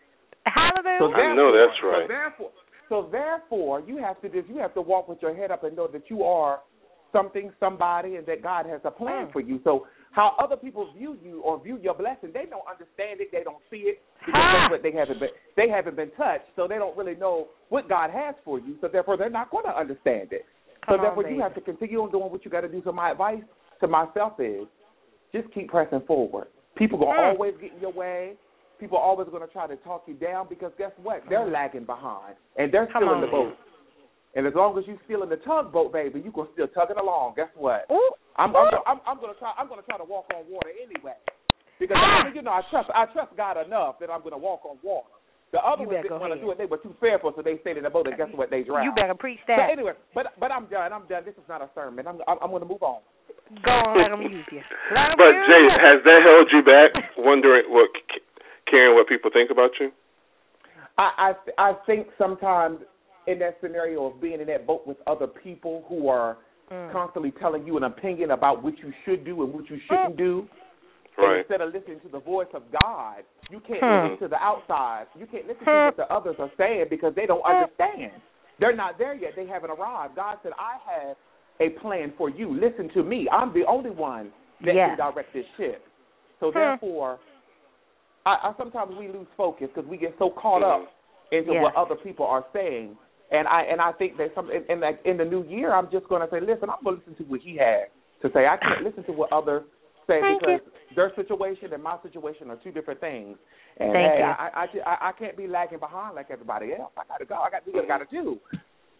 S5: So
S3: Hallelujah.
S2: I know that's right.
S5: So therefore, so therefore, you have to just you have to walk with your head up and know that you are something, somebody, and that God has a plan
S3: Mm.
S5: for you. So how other people view you or view your blessing, they don't understand it, they don't see it because
S3: Ah.
S5: that's what they haven't been they haven't been touched, so they don't really know what God has for you. So therefore, they're not going to understand it.
S3: Come
S5: so
S3: on,
S5: therefore,
S3: baby.
S5: you have to continue on doing what you got to do. So my advice to myself is, just keep pressing forward. People gonna
S3: Mm.
S5: always get in your way. People are always gonna try to talk you down because guess what? They're lagging behind and they're
S3: Come
S5: still
S3: on,
S5: in the boat. And as long as you're still in the tugboat, baby, you gonna still tug it along. Guess what?
S3: Ooh.
S5: I'm I'm, I'm I'm gonna try I'm gonna try to walk on water anyway. Because
S3: Ah.
S5: I mean, you know I trust I trust God enough that I'm gonna walk on water. The other
S3: You
S5: ones didn't want to do it. They were too fearful, so they stayed in the boat. And guess what? They drowned.
S3: You better preach
S5: So
S3: that.
S5: anyway, but but I'm done. I'm done. This is not a sermon. I'm I'm, I'm going to move on.
S3: Go on, let them use you. Let 'em
S2: But
S3: use
S2: Jay,
S3: you.
S2: has that held you back, wondering what, caring what people think about you?
S5: I I I think sometimes in that scenario of being in that boat with other people who are
S3: Mm.
S5: constantly telling you an opinion about what you should do and what you shouldn't do,
S2: Right.
S5: instead of listening to the voice of God, you can't
S3: Hmm.
S5: listen to the outside. You can't listen
S3: Hmm.
S5: to what the others are saying because they don't
S3: Hmm.
S5: understand. They're not there yet. They haven't arrived. God said, "I have a plan for you. Listen to me. I'm the only one that
S3: Yes.
S5: can direct this ship." So
S3: Hmm.
S5: therefore, I, I sometimes we lose focus because we get so caught up into
S3: Yeah.
S5: what other people are saying. And I and I think that some in, in like in the new year, I'm just going to say, listen, I'm going to listen to what he has to say. I can't listen to what others say
S3: Thank
S5: because their situation and my situation are two different things. And
S3: Thank
S5: hey,
S3: you.
S5: I, I, I I can't be lagging behind like everybody else. I got to go. I got to do what I got to do.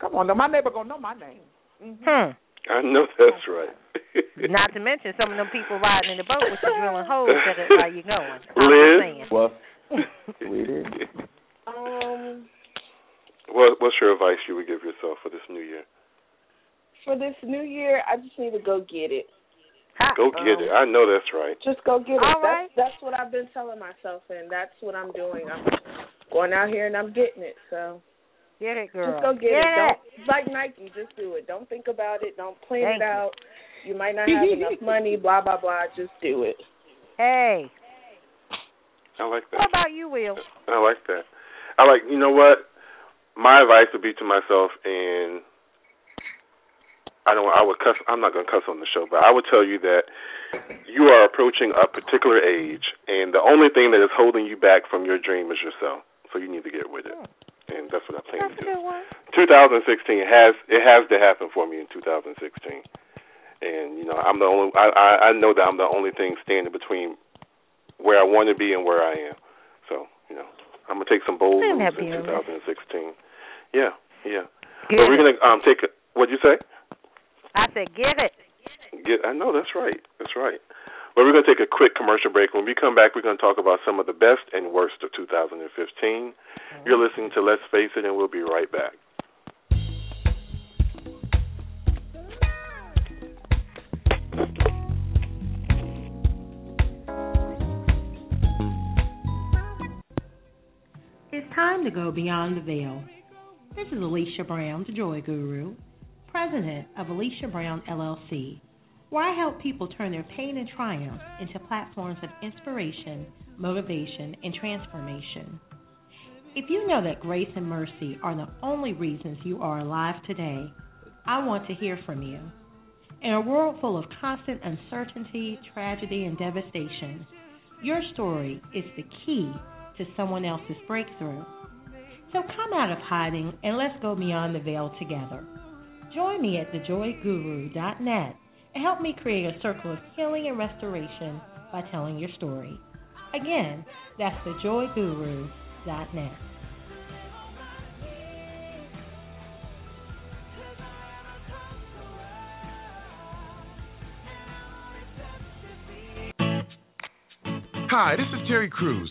S5: Come on, now my neighbor gonna know my name. Mm-hmm.
S3: Hmm.
S2: I know that's right.
S3: Not to mention some of them people riding in the boat with the drilling holes that are while you going.
S2: Liz?
S3: just saying.
S4: Well, sweetie.
S6: Um,
S2: what, what's your advice you would give yourself for this new year?
S6: for this new year, I just need to go get it.
S3: Ha.
S2: Go get
S6: Um,
S2: it. I know that's right.
S6: Just go get it.
S3: All
S6: that's
S3: right.
S6: that's what I've been telling myself, and that's what I'm doing. I'm going out here and I'm getting it. So
S3: Get it, girl.
S6: just go get,
S3: Get
S6: it. Don't like Nike. Just do it. Don't think about it. Don't plan
S3: Thank
S6: it
S3: you.
S6: out. You might not have enough money. Blah blah blah. Just do it.
S3: Hey,
S2: I like that.
S3: what about you, Will?
S2: I like that. I like. You know what? My advice would be to myself, and I don't. I would cuss. I'm not going to cuss on the show, but I would tell you that you are approaching a particular age, and the only thing that is holding you back from your dream is yourself. So you need to get with it, and that's what I plan
S3: That's
S2: to do.
S3: good one.
S2: 2016 has it has to happen for me in 2016, and you know I'm the only. I I, I know that I'm the only thing standing between where I want to be and where I am. So you know I'm gonna take some bold moves in
S3: a
S2: 2016. Yeah, yeah.
S3: Get
S2: But we're
S3: it.
S2: gonna um take. A, what'd you say?
S3: I said, get it.
S2: Get. I know that's right. That's right. Well, we're going to take a quick commercial break. When we come back, we're going to talk about some of the best and worst of 2015. You're listening to Let's Face It, and we'll be right back.
S1: It's time to go beyond the veil. This is Alicia Brown, the Joy Guru, president of Alicia Brown LLC, where I help people turn their pain and triumph into platforms of inspiration, motivation, and transformation. If you know that grace and mercy are the only reasons you are alive today, I want to hear from you. In a world full of constant uncertainty, tragedy, and devastation, your story is the key to someone else's breakthrough. So come out of hiding and let's go beyond the veil together. Join me at thejoyguru.net and help me create a circle of healing and restoration by telling your story. Again, that's thejoyguru.net.
S7: Hi, this is Terry Crews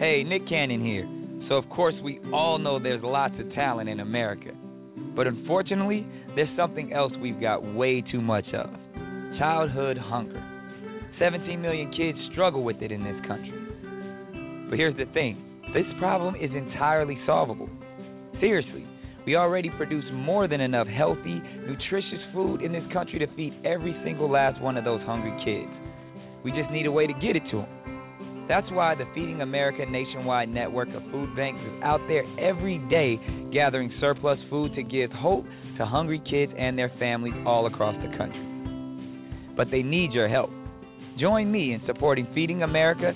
S8: Hey, Nick Cannon here. So, of course, we all know there's lots of talent in America. But unfortunately, there's something else we've got way too much of childhood hunger. 17 million kids struggle with it in this country. But here's the thing this problem is entirely solvable. Seriously, we already produce more than enough healthy, nutritious food in this country to feed every single last one of those hungry kids. We just need a way to get it to them. That's why the Feeding America nationwide network of food banks is out there every day gathering surplus food to give hope to hungry kids and their families all across the country. But they need your help. Join me in supporting Feeding America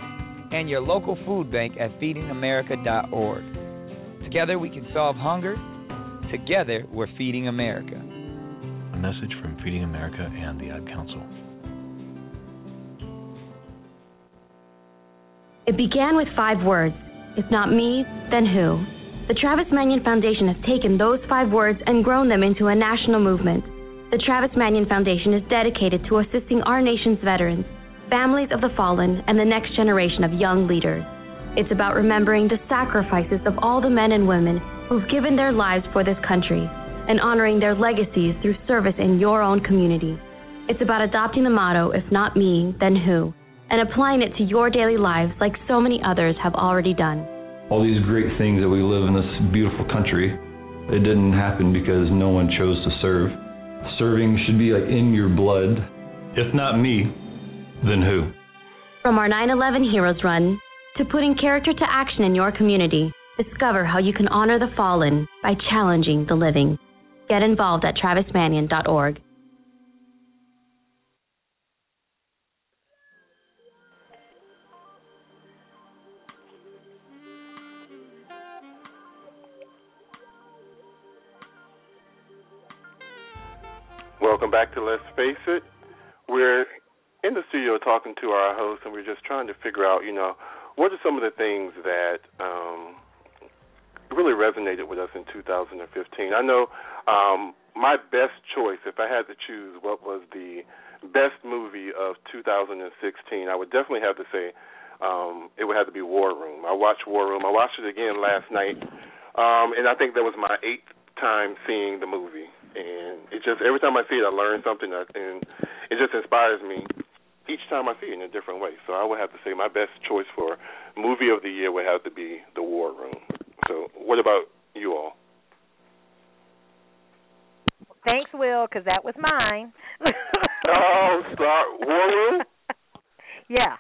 S8: and your local food bank at feedingamerica.org. Together we can solve hunger. Together we're feeding America.
S9: A message from Feeding America and the Ad Council.
S10: It began with five words If not me, then who? The Travis Manion Foundation has taken those five words and grown them into a national movement. The Travis Manion Foundation is dedicated to assisting our nation's veterans, families of the fallen, and the next generation of young leaders. It's about remembering the sacrifices of all the men and women who've given their lives for this country and honoring their legacies through service in your own community. It's about adopting the motto, if not me, then who, and applying it to your daily lives like so many others have already done.
S11: All these great things that we live in this beautiful country, it didn't happen because no one chose to serve. Serving should be like in your blood. If not me, then who?
S10: From our 9 11 Heroes Run to putting character to action in your community, discover how you can honor the fallen by challenging the living. Get involved at travismanion.org.
S2: Welcome back to Let's Face It. We're in the studio talking to our host, and we're just trying to figure out, you know, what are some of the things that um, really resonated with us in 2015. I know um, my best choice, if I had to choose what was the best movie of 2016, I would definitely have to say um, it would have to be War Room. I watched War Room. I watched it again last night, um, and I think that was my eighth time seeing the movie and it just every time I see it, I learn something, and it just inspires me each time I see it in a different way. So I would have to say my best choice for movie of the year would have to be The War Room. So what about you all?
S3: Thanks, Will, because that was mine.
S2: oh, start War Room.
S3: Yeah.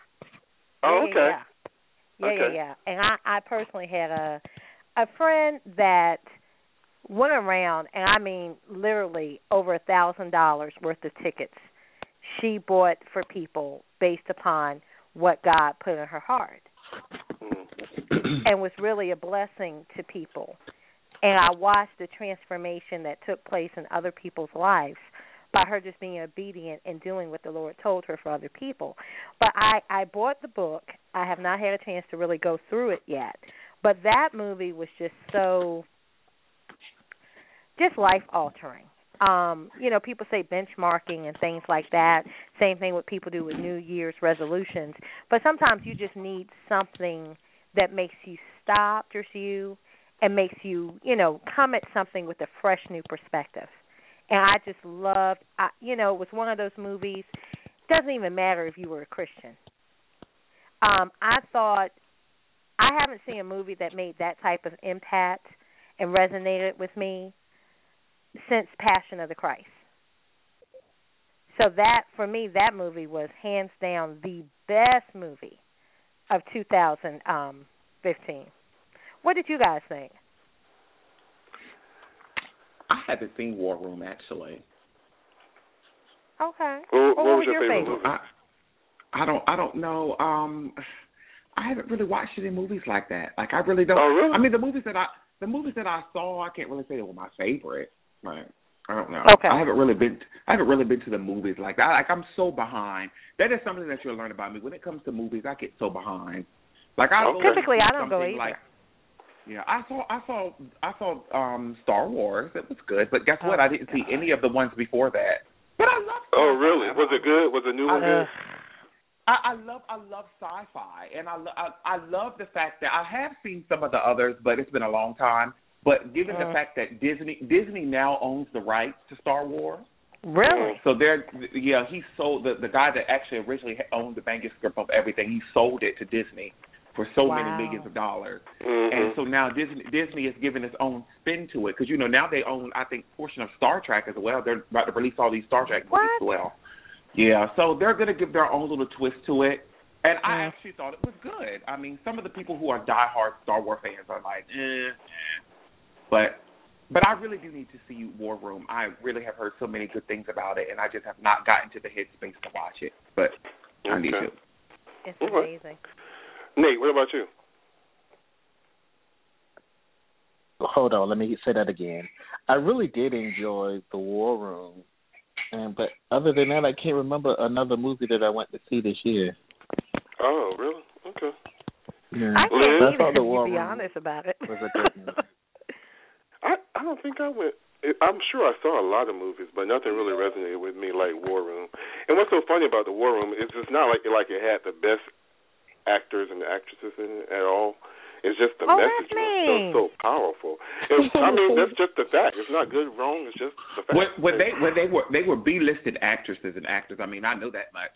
S2: Oh, okay.
S3: Yeah, yeah,
S2: okay.
S3: yeah, yeah. And I, I personally had a a friend that went around and I mean literally over a thousand dollars worth of tickets she bought for people based upon what God put in her heart. Mm-hmm. and was really a blessing to people. And I watched the transformation that took place in other people's lives by her just being obedient and doing what the Lord told her for other people. But I I bought the book. I have not had a chance to really go through it yet. But that movie was just so just life altering. Um, you know, people say benchmarking and things like that. Same thing what people do with New Year's resolutions. But sometimes you just need something that makes you stop just you and makes you, you know, come at something with a fresh new perspective. And I just loved I you know, it was one of those movies doesn't even matter if you were a Christian. Um, I thought I haven't seen a movie that made that type of impact and resonated with me since Passion of the Christ. So that for me, that movie was hands down the best movie of 2015. What did you guys think?
S5: I haven't seen War Room actually.
S3: Okay.
S2: What,
S3: what,
S2: was,
S3: was
S2: your, favorite,
S3: favorite?
S2: movie?
S5: I, I don't I don't know. Um I haven't really watched any movies like that. Like I really don't
S2: Oh, really?
S5: I mean the movies that I the movies that I saw I can't really say they were my favorite. Like I don't know.
S3: Okay.
S5: I haven't really been I haven't really been to the movies like that. Like I'm so behind. That is something that you'll learn about me. When it comes to movies I get so behind. Like I
S2: Okay.
S3: Typically, I don't go
S5: something
S3: either.
S5: Like, yeah, I saw I saw I saw um Star Wars. It was good, but guess what?
S3: Oh,
S5: I didn't see any of the ones before that. But I love.
S2: Oh,
S5: sci-fi.
S2: really? Was it good? Was the new one good?
S5: I, I love I love sci-fi, and I, lo- I I love the fact that I have seen some of the others, but it's been a long time. But given the
S3: Mhm.
S5: fact that Disney Disney now owns the rights to Star Wars,
S3: Really?
S5: so they're yeah he sold the the guy that actually originally owned the manuscript of everything. He sold it to Disney for so
S3: Wow.
S5: many millions of dollars.
S2: Mhm.
S5: And so now Disney Disney is giving its own spin to it because you know now they own I think portion of Star Trek as well. They're about to release all these Star Trek movies as well. Yeah, so they're going to give their own little twist to it. And I
S3: Mm.
S5: actually thought it was good. I mean, some of the people who are diehard Star Wars fans are like, eh. But but I really do need to see War Room. I really have heard so many good things about it, and I just have not gotten to the headspace to watch it. But I need
S2: Okay.
S5: to.
S3: It's
S2: Okay.
S3: amazing.
S2: Nate, what about you?
S4: Hold on, let me say that again. I really did enjoy The War Room, and but other than that, I can't remember another movie that I went to see this year.
S2: Oh, really? Okay.
S4: Yeah.
S3: I can't
S4: I thought
S3: either,
S4: The War
S3: to be
S4: Room
S3: honest about it.
S4: was a good movie.
S2: I don't think I went. I'm sure I saw a lot of movies, but nothing really resonated with me like War Room. And what's so funny about the War Room is it's not like like it had the best actors and actresses in it at all. It's just the
S3: Oh,
S2: message
S3: that's
S2: was so,
S3: me.
S2: so powerful. It's, I mean, that's just the fact. It's not good, wrong. It's just the fact.
S5: When, when they when they were they were B listed actresses and actors. I mean, I know that much.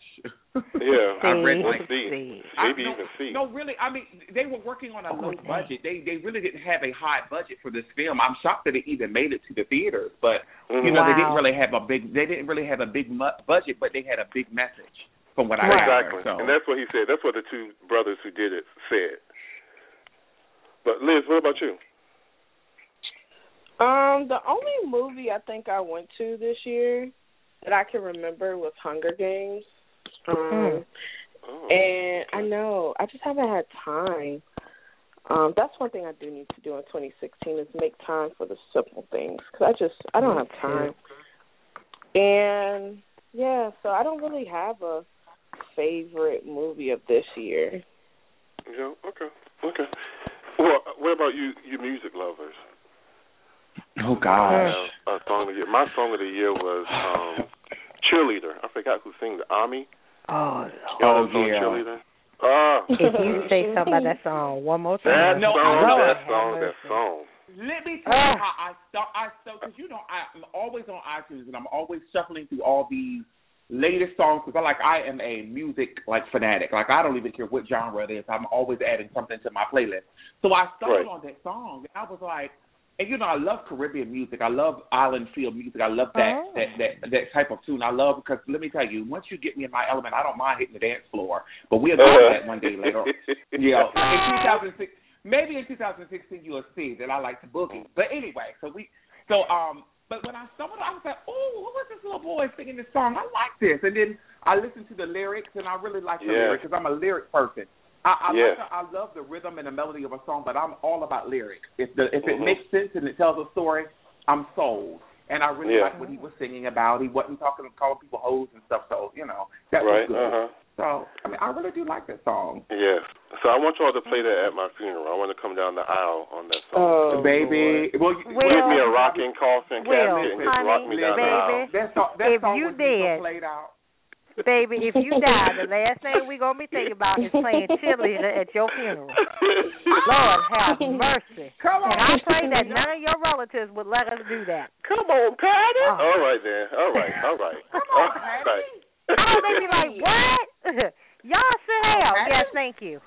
S2: Yeah,
S5: I read
S2: we'll
S5: like
S2: see.
S5: I-
S2: Maybe
S5: no,
S2: even see.
S5: No, really. I mean, they were working on a low
S3: Oh, dang.
S5: budget. They they really didn't have a high budget for this film. I'm shocked that it even made it to the theaters. But you
S2: Mhm.
S5: know, they didn't really have a big. They didn't really have a big mu- budget, but they had a big message. From what I
S2: Exactly,
S5: gather. So.
S2: and that's what he said. That's what the two brothers who did it said. But Liz, what about you?
S6: Um, the only movie I think I went to this year that I can remember was Hunger Games. Um,
S2: Oh,
S6: and I know I just haven't had time. Um, that's one thing I do need to do in 2016 is make time for the simple things because I just I don't have time. And yeah, so I don't really have a favorite movie of this year.
S2: yeah, okay, okay. Well, what about you, you music lovers?
S5: Oh gosh.
S2: Uh, a song of the year. My song of the year was um Cheerleader. I forgot who sang the Army.
S3: Oh,
S5: Oh,
S2: Y'all know the song
S5: yeah.
S2: Cheerleader? Ah.
S3: if you say something about that song one more
S2: that
S3: time,
S5: No,
S2: song,
S5: I-
S2: that
S3: Lord
S2: song, that song.
S5: Let me tell you
S3: Ah.
S5: how I start. I so because you know I, I'm always on iTunes and I'm always shuffling through all these latest songs because I like I am a music like fanatic. Like I don't even care what genre it is. I'm always adding something to my playlist. So I started
S2: Right.
S5: on that song and I was like, and you know I love Caribbean music. I love island feel music. I love that
S3: Oh.
S5: that that that type of tune. I love because let me tell you, once you get me in my element, I don't mind hitting the dance floor. But we'll do
S2: Uh-huh.
S5: that one day later. Yeah, in 2006, maybe in 2016 you'll see that I like to boogie. But anyway, so we, so um, but when I stumbled, I was like, oh, who was this little boy singing this song? I like this. And then I listened to the lyrics, and I really like the
S2: Yeah.
S5: lyrics because I'm a lyric person. I I,
S2: Yes.
S5: like the, I love the rhythm and the melody of a song, but I'm all about lyrics. If the if it
S2: Mhm.
S5: makes sense and it tells a story, I'm sold. And I really
S2: Yeah.
S5: like what he was singing about. He wasn't talking calling people hoes and stuff. So you know that
S2: right.
S5: was good.
S2: Uh huh.
S5: So I mean, I really do like that song.
S2: Yes. So I want y'all to play that at my funeral. I want to come down the aisle on that song.
S6: Oh,
S5: baby, well, you,
S3: Will,
S2: Give me a rocking coffin
S3: Will,
S2: casket and just rock me
S3: honey,
S2: down the aisle.
S3: baby.
S5: That song, that
S3: If
S5: song
S3: you
S5: was so
S3: did.
S5: played out.
S3: baby, if you die, the last thing we're gonna be thinking about is playing cheerleader at your funeral. Lord have mercy.
S5: Come on.
S3: And I pray that none of your relatives would let us do that.
S2: Come on, Patty.
S3: Oh.
S2: All right then. All right. All right.
S5: Come on,
S2: right.
S5: Patty.
S3: Oh, they be like, what? Y'all sit hell. Yes, thank you.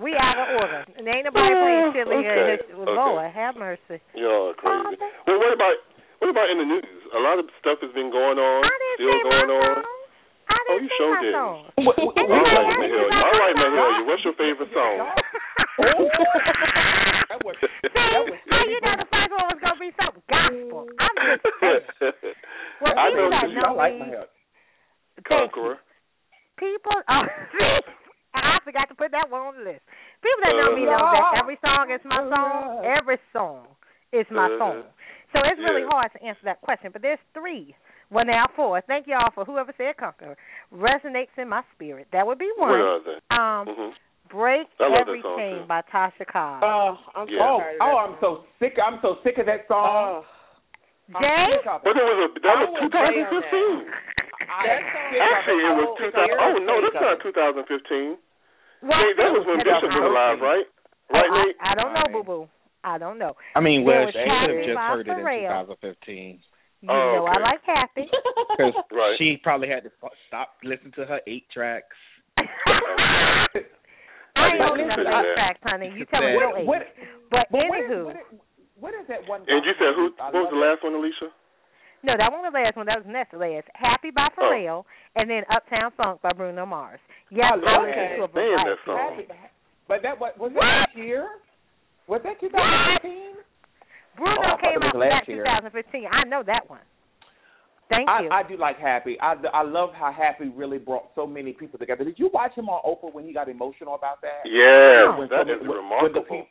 S3: We out of order. And ain't nobody playing oh, silly
S2: okay.
S3: here. Lord, have mercy.
S2: Y'all are crazy. Well, what about what about in the news? A lot of stuff has been going on, still going on. oh, you sure did. All right, Mahalia. All right, Mahalia. What's your favorite song?
S3: How you know the first one was gonna be something gospel? I'm just saying. Well,
S2: I know
S3: that
S2: you.
S3: know
S5: I like
S3: me,
S5: my hair.
S2: Conqueror.
S3: people. Oh, I forgot to put that one on the list. People that know me uh-huh. know that every song is my song. Uh-huh. Every song is my uh-huh. song. So it's really
S2: Yeah.
S3: hard to answer that question. But there's three. Well, now four. Thank y'all for whoever said Conqueror. Resonates in my spirit. That would be
S2: What
S3: one.
S2: are they?
S3: Um,
S2: hmm
S3: Break
S2: I
S3: Every Chain
S2: too.
S3: by Tasha Cobbs.
S6: Oh, uh, I'm so
S5: Oh, oh, I'm so sick. I'm so sick of that song.
S6: Uh,
S5: I'm
S3: Jay?
S5: sick of it.
S2: But it was a that
S6: I
S2: was
S6: would
S2: 2015.
S5: I
S6: That
S5: am
S6: song-
S5: sick of
S2: Actually, it was
S6: Oh,
S2: 2000. Oh no,
S6: sick
S2: that's not 2015.
S3: What?
S2: Hey, that was when Bishop was alive, right? Right,
S3: Oh, I, I don't know, boo boo. I don't know.
S4: I mean,
S3: There
S4: well,
S3: was
S4: she could have just heard it in
S3: Pharrell.
S4: 2015
S3: You
S2: Oh,
S3: know I like Happy.
S4: because
S2: Right.
S4: she probably had to stop listening to her eight tracks.
S3: I ain't
S2: didn't
S3: holding
S2: to
S3: eight tracks, honey. You tell me
S4: What-
S3: your
S5: what-
S3: but
S5: But what is,
S3: anywho,
S5: what, is, what is that one?
S2: And you said who? What was the last one, Alicia?
S3: No, that wasn't the last one. That was next to last. Happy by
S2: Oh.
S3: Pharrell, and then Uptown Funk by Bruno Mars. Yes,
S5: I
S3: I,
S5: love that.
S3: to a
S2: Man, that song.
S5: Happy- But that was was that this year? Was that 2015?
S3: Bruno
S5: Oh,
S3: came out
S5: last
S3: that 2015. I know that one. Thank
S5: I,
S3: you.
S5: I do like Happy. I, I love how Happy really brought so many people together. Did you watch him on Oprah when he got emotional about that?
S2: Yeah,
S5: When
S2: that
S5: so
S2: is
S5: many- when-
S2: remarkable.
S5: When, the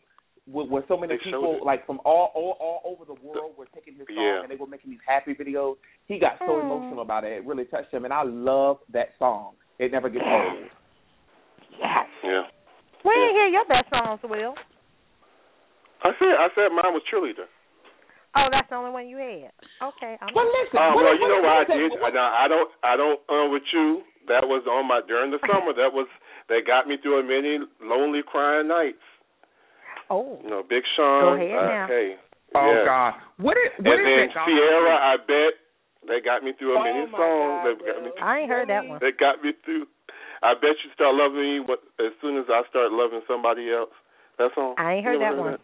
S5: peop- when, when so many
S2: They
S5: people, like from all, all all over the world, were taking his song
S2: Yeah.
S5: and they were making these happy videos. He got so
S3: Hmm.
S5: emotional about it; it really touched him. And I love that song. It never gets old.
S3: yes.
S2: Yeah.
S3: We didn't hear your best songs, Will.
S2: I said I said mine was cheerleader.
S3: Oh, that's the only one you had. Okay. I'm
S5: Well, listen.
S2: Uh, well,
S5: what-
S2: you know
S5: what
S2: what I did.
S5: that-
S2: Now I don't. I don't. Uh, with you, that was on my during the summer. That was that got me through many lonely crying nights.
S3: Oh.
S2: You know, Big Sean.
S3: Go ahead
S2: uh,
S3: now.
S2: Hey.
S5: Oh
S2: yeah.
S5: God, what is what
S2: and
S5: is
S2: then
S5: that? Ciara.
S2: I bet they got me through a
S6: Oh,
S2: many
S6: my
S2: songs.
S6: God,
S2: that got me.
S6: Will.
S3: I ain't heard that one.
S2: That got me through. I bet you start loving me what, as soon as I start loving somebody else. That song.
S3: I ain't
S2: You
S3: heard
S2: never
S3: that one.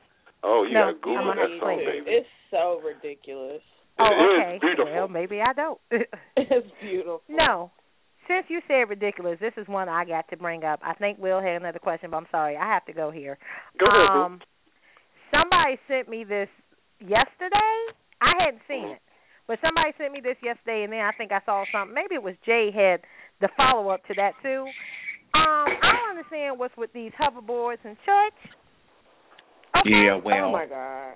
S2: Oh, you
S3: No,
S2: gotta
S3: I'm
S2: Google
S3: gonna
S2: that song, baby.
S6: It's so ridiculous.
S3: Oh,
S2: It is
S3: okay.
S2: beautiful.
S3: Well, maybe I don't.
S6: It's beautiful.
S3: no. Since you said ridiculous, this is one I got to bring up. I think Will had another question, but I'm sorry. I have to go here.
S2: Go ahead,
S3: um, somebody sent me this yesterday. I hadn't seen it, but somebody sent me this yesterday, and then I think I saw something. Maybe it was Jay had the follow up to that too. Um, I don't understand what's with these hoverboards in church. Okay.
S4: Yeah,
S6: Oh
S4: well,
S6: my God.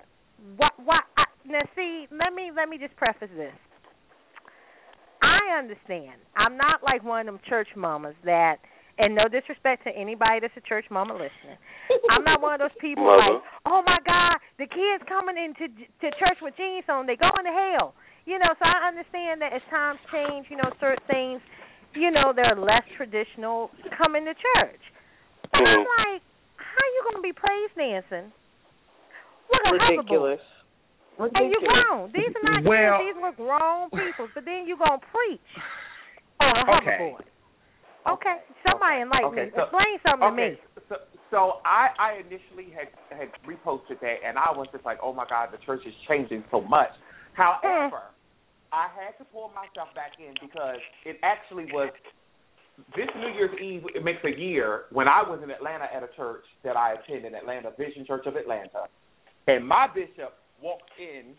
S3: What? What? I, now, see, let me let me just preface this. I understand. I'm not like one of them church mamas that, and no disrespect to anybody that's a church mama listening. I'm not one of those people
S2: Mother.
S3: like, oh my God, the kids coming into to church with jeans on, they going to hell. You know, so I understand that as times change, you know, certain things, you know, they're less traditional coming to church. But I'm
S2: Mhm.
S3: like, how you gonna be praise dancing? What a hoverboard?
S6: Ridiculous.
S3: And you
S6: Ridiculous.
S3: grown. These are not
S5: Well-
S3: kids. These were grown people. But then you gonna preach on a
S5: Okay.
S3: hoverboard. Okay. Somebody enlighten
S5: Okay,
S3: me.
S5: so-
S3: Explain something
S5: okay,
S3: to me.
S5: So, so I, I initially had had reposted that, and I was just like, oh my God, the church is changing so much. However, mm. I had to pull myself back in because it actually was this New Year's Eve. It makes a year when I was in Atlanta at a church that I attended, Atlanta Vision Church of Atlanta, and my bishop walked in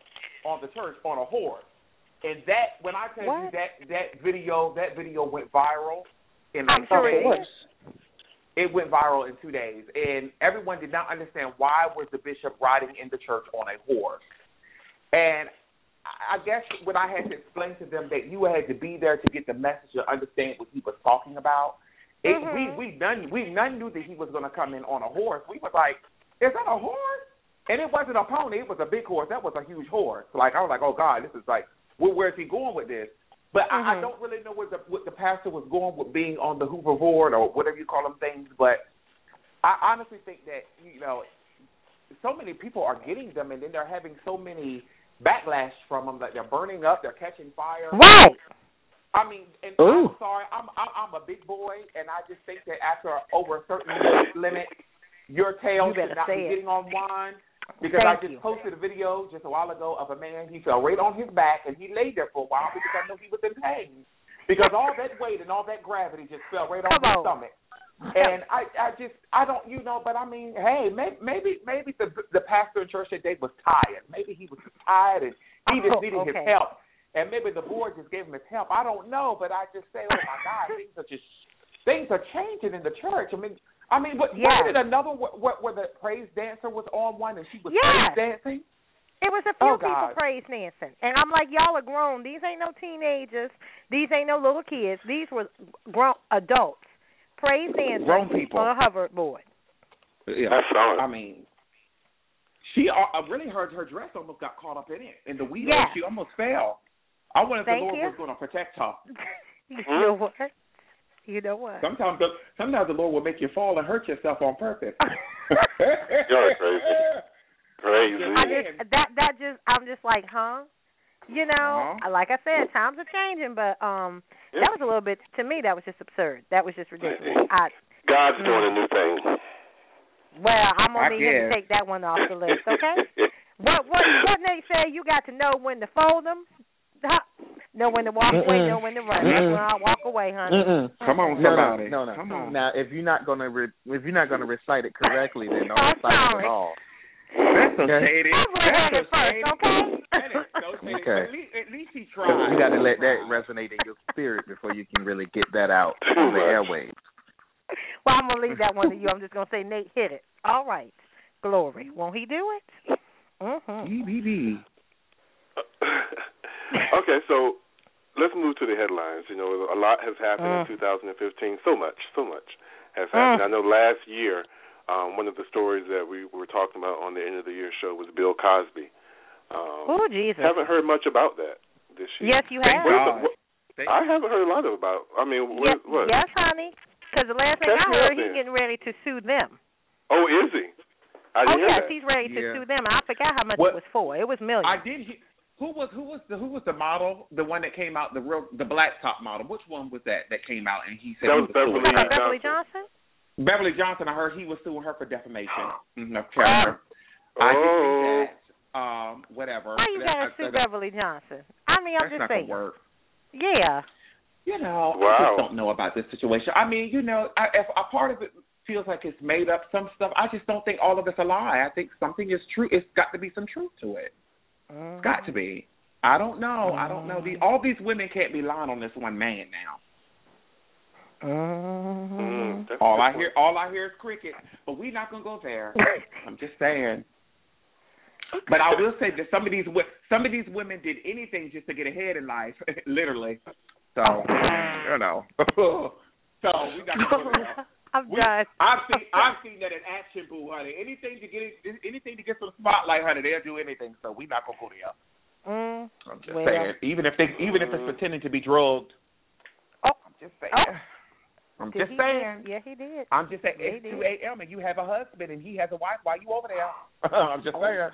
S5: on the church on a horse. And that, when I tell you that that video, that video went viral in like two days. It went viral in two days, and everyone did not understand why was the bishop riding in the church on a horse. And I guess what I had to explain to them that you had to be there to get the message to understand what he was talking about. It,
S3: Mhm.
S5: We we none we none knew that he was going to come in on a horse. We was like, is that a horse? And it wasn't a pony. It was a big horse. That was a huge horse. Like I was like, oh God, this is like, where, where is he going with this? But I, I
S3: Mhm.
S5: don't really know what the what the pastor was going with being on the hoverboard or whatever you call them things. But I honestly think that you know, so many people are getting them, and then they're having so many backlash from them that they're burning up, they're catching fire.
S3: Right.
S5: I mean, and
S4: Ooh.
S5: I'm sorry, I'm, I'm I'm a big boy, and I just think that after over a certain limit, your tail
S3: You
S5: should not be
S3: it.
S5: getting on one. Because
S3: Thank
S5: I just
S3: you.
S5: posted a video just a while ago of a man. He fell right on his back, and he laid there for a while because I know he was in pain. Because all that weight and all that gravity just fell right on
S3: Come
S5: his
S3: on.
S5: stomach. And I, I just, I don't, you know, but I mean, hey, maybe, maybe, maybe the the pastor in church that day was tired. Maybe he was tired and he just
S3: Oh,
S5: needed his help. And maybe the board just gave him his help. I don't know, but I just say, oh my God, things are just things are changing in the church. I mean, I mean, what,
S3: Yes.
S5: wasn't it another where, where, where the praise dancer was on one and she was
S3: Yes.
S5: praise dancing?
S3: It was a few
S5: Oh,
S3: people
S5: God.
S3: praise dancing, and I'm like, y'all are grown. These ain't no teenagers. These ain't no little kids. These were grown adults praise dancing
S5: Grown people.
S3: on a hoverboard.
S5: Yeah,
S2: That's solid.
S5: I mean, she uh, uh, really heard her dress almost got caught up in it in the wheel.
S3: Yeah.
S5: She almost fell. I wonder if
S3: Thank
S5: the Lord
S3: you.
S5: was going to protect her.
S3: you know what? You know what?
S5: Sometimes the sometimes the Lord will make you fall and hurt yourself on purpose.
S2: You're crazy. Crazy.
S3: I just that that just I'm just like, huh? You know,
S5: Uh-huh.
S3: like I said, times are changing, but um,
S2: Yeah.
S3: that was a little bit to me. That was just absurd. That was just ridiculous. I
S2: God's doing a new thing.
S3: well, I'm
S5: I
S3: gonna need him to take that one off the list, okay? what what what Nate say? You got to know when to fold them, know when to walk away,
S4: Mm-mm.
S3: know when to run. That's when I walk away, honey.
S4: Mm-mm.
S5: Come on,
S4: No, no,
S5: somebody.
S4: no, no.
S5: Come on.
S4: Now, if you're not gonna re- if you're not gonna recite it correctly, then don't
S3: I'm
S4: recite it at all.
S5: That's so
S4: Okay.
S5: shady.
S3: I went
S5: That's
S3: at
S5: so
S3: it first,
S5: shady.
S3: okay?
S5: That is so shady.
S4: Okay.
S5: At least, at least he
S4: 'Cause
S5: tried.
S4: you got to let that resonate in your spirit before you can really get that out
S2: Too
S4: on the
S2: much.
S4: airwaves.
S3: Well, I'm gonna leave that one to you. I'm just gonna say Nate hit it. All right, glory. Won't he do it? Mhm.
S5: EBB.
S2: okay, so let's move to the headlines. You know, a lot has happened
S3: Mm.
S2: in 2015. So much, so much has happened.
S3: Mm.
S2: I know last year, um, one of the stories that we were talking about on the end of the year show was Bill Cosby. Um,
S3: Oh Jesus.
S2: haven't heard much about that this year.
S3: Yes, you have.
S2: What is
S5: God.
S2: what- I haven't heard a lot of about. I mean, what?
S3: Yes,
S2: what?
S3: yes, honey. Because the last thing
S2: Catch
S3: I heard,
S2: up
S3: he's getting ready to sue them.
S2: Oh, is he? I
S3: Oh
S2: didn't hear
S3: yes,
S2: that.
S3: he's ready to
S5: Yeah.
S3: sue them. I forgot how much
S5: What-
S3: it was for. It was millions.
S5: I did. He, who was who was the who was the model? The one that came out the real the black top model. Which one was that that came out and he said
S2: That
S5: he
S2: was
S5: was
S2: Beverly
S5: suing
S3: You talking
S5: her?
S3: about Beverly
S2: Johnson.
S3: Johnson?
S5: Beverly Johnson. I heard he was suing her for defamation. Mm-hmm, of character. I did
S2: Oh.
S5: see that. Um, whatever.
S3: Why you
S5: That-
S3: gotta
S5: I-
S3: sue
S5: that-
S3: Beverly Johnson? I mean, I'm
S5: That's
S3: just
S5: not
S3: saying.
S5: gonna work.
S3: Yeah.
S5: You know, I just don't know about this situation. I mean, you know, I, if a part of it feels like it's made up, some stuff. I just don't think all of it's a lie. I think something is true. It's got to be some truth to it.
S3: Mm.
S5: It's got to be. I don't know. I don't know. The, all these women can't be lying on this one man now.
S3: Mm-hmm.
S2: Mm,
S5: All I hear, all I hear is cricket. But we're not gonna go there. I'm just saying. But I will say that some of these wo- some of these women did anything just to get ahead in life, literally. So you know. so we got to go there.
S3: I'm
S5: We,
S3: done.
S5: I've seen I've seen that in action, boo, honey. Anything to get anything to get some spotlight, honey. They'll do anything. So we not gonna go there.
S3: Mm.
S5: I'm just
S3: Well.
S5: saying. Even if they even if it's pretending to be drugged.
S3: Oh.
S5: I'm just saying.
S3: Oh.
S5: I'm
S3: Did
S5: just saying.
S3: did? Yeah, he did.
S5: I'm just saying
S3: Yeah,
S5: it's
S3: he
S5: two
S3: did.
S5: AM and you have a husband and he has a wife. Why are you over there? I'm just saying.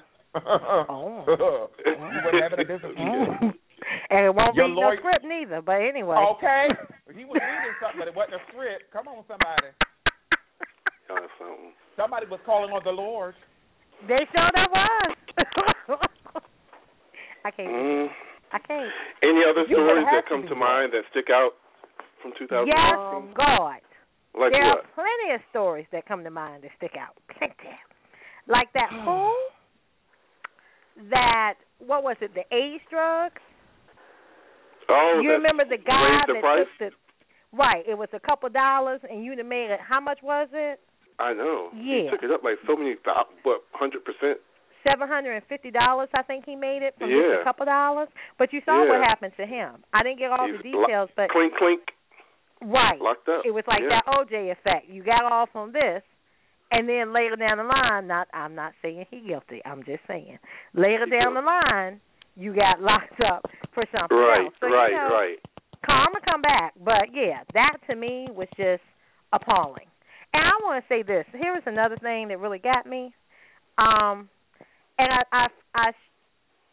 S3: Oh.
S5: you wouldn't have it a business
S3: Mm. And it won't
S5: Your
S3: be
S5: lawyer-
S3: no script neither. But anyway.
S5: Okay. He was reading something, but it wasn't a script. Come on, somebody.
S2: Kind of something.
S5: Somebody was calling on the Lord.
S3: They sure that was. I can't.
S2: Mm.
S3: I can't.
S2: Any other
S5: You
S2: stories that come
S5: be
S2: to mind that stick out from 2015?
S3: Yes, God.
S2: Like
S3: there
S2: what?
S3: are plenty of stories that come to mind that stick out. Plenty. Like that fool that what was it? The AIDS drugs.
S2: Oh,
S3: you remember the guy
S2: the
S3: that
S2: price?
S3: took the right? It was a couple dollars, and you'd made it. How much was it?
S2: I know.
S3: Yeah.
S2: He took it up like so many, what, hundred percent?
S3: Seven hundred and fifty dollars, I think he made it from
S2: Yeah.
S3: just a couple dollars. But you saw what happened to him. I didn't get all
S2: He's
S3: the
S2: lo-
S3: details, but
S2: Clink, clink,
S3: right,
S2: locked up.
S3: it was like
S2: yeah.
S3: that OJ effect. You got off on this, and then later down the line, not I'm not saying he guilty. I'm just saying later
S2: He
S3: down the line, you got locked up for something
S2: Right,
S3: else. So,
S2: right,
S3: you know,
S2: right.
S3: karma come back. But yeah, that to me was just appalling. And I want to say this. Here is another thing that really got me. Um, and I I I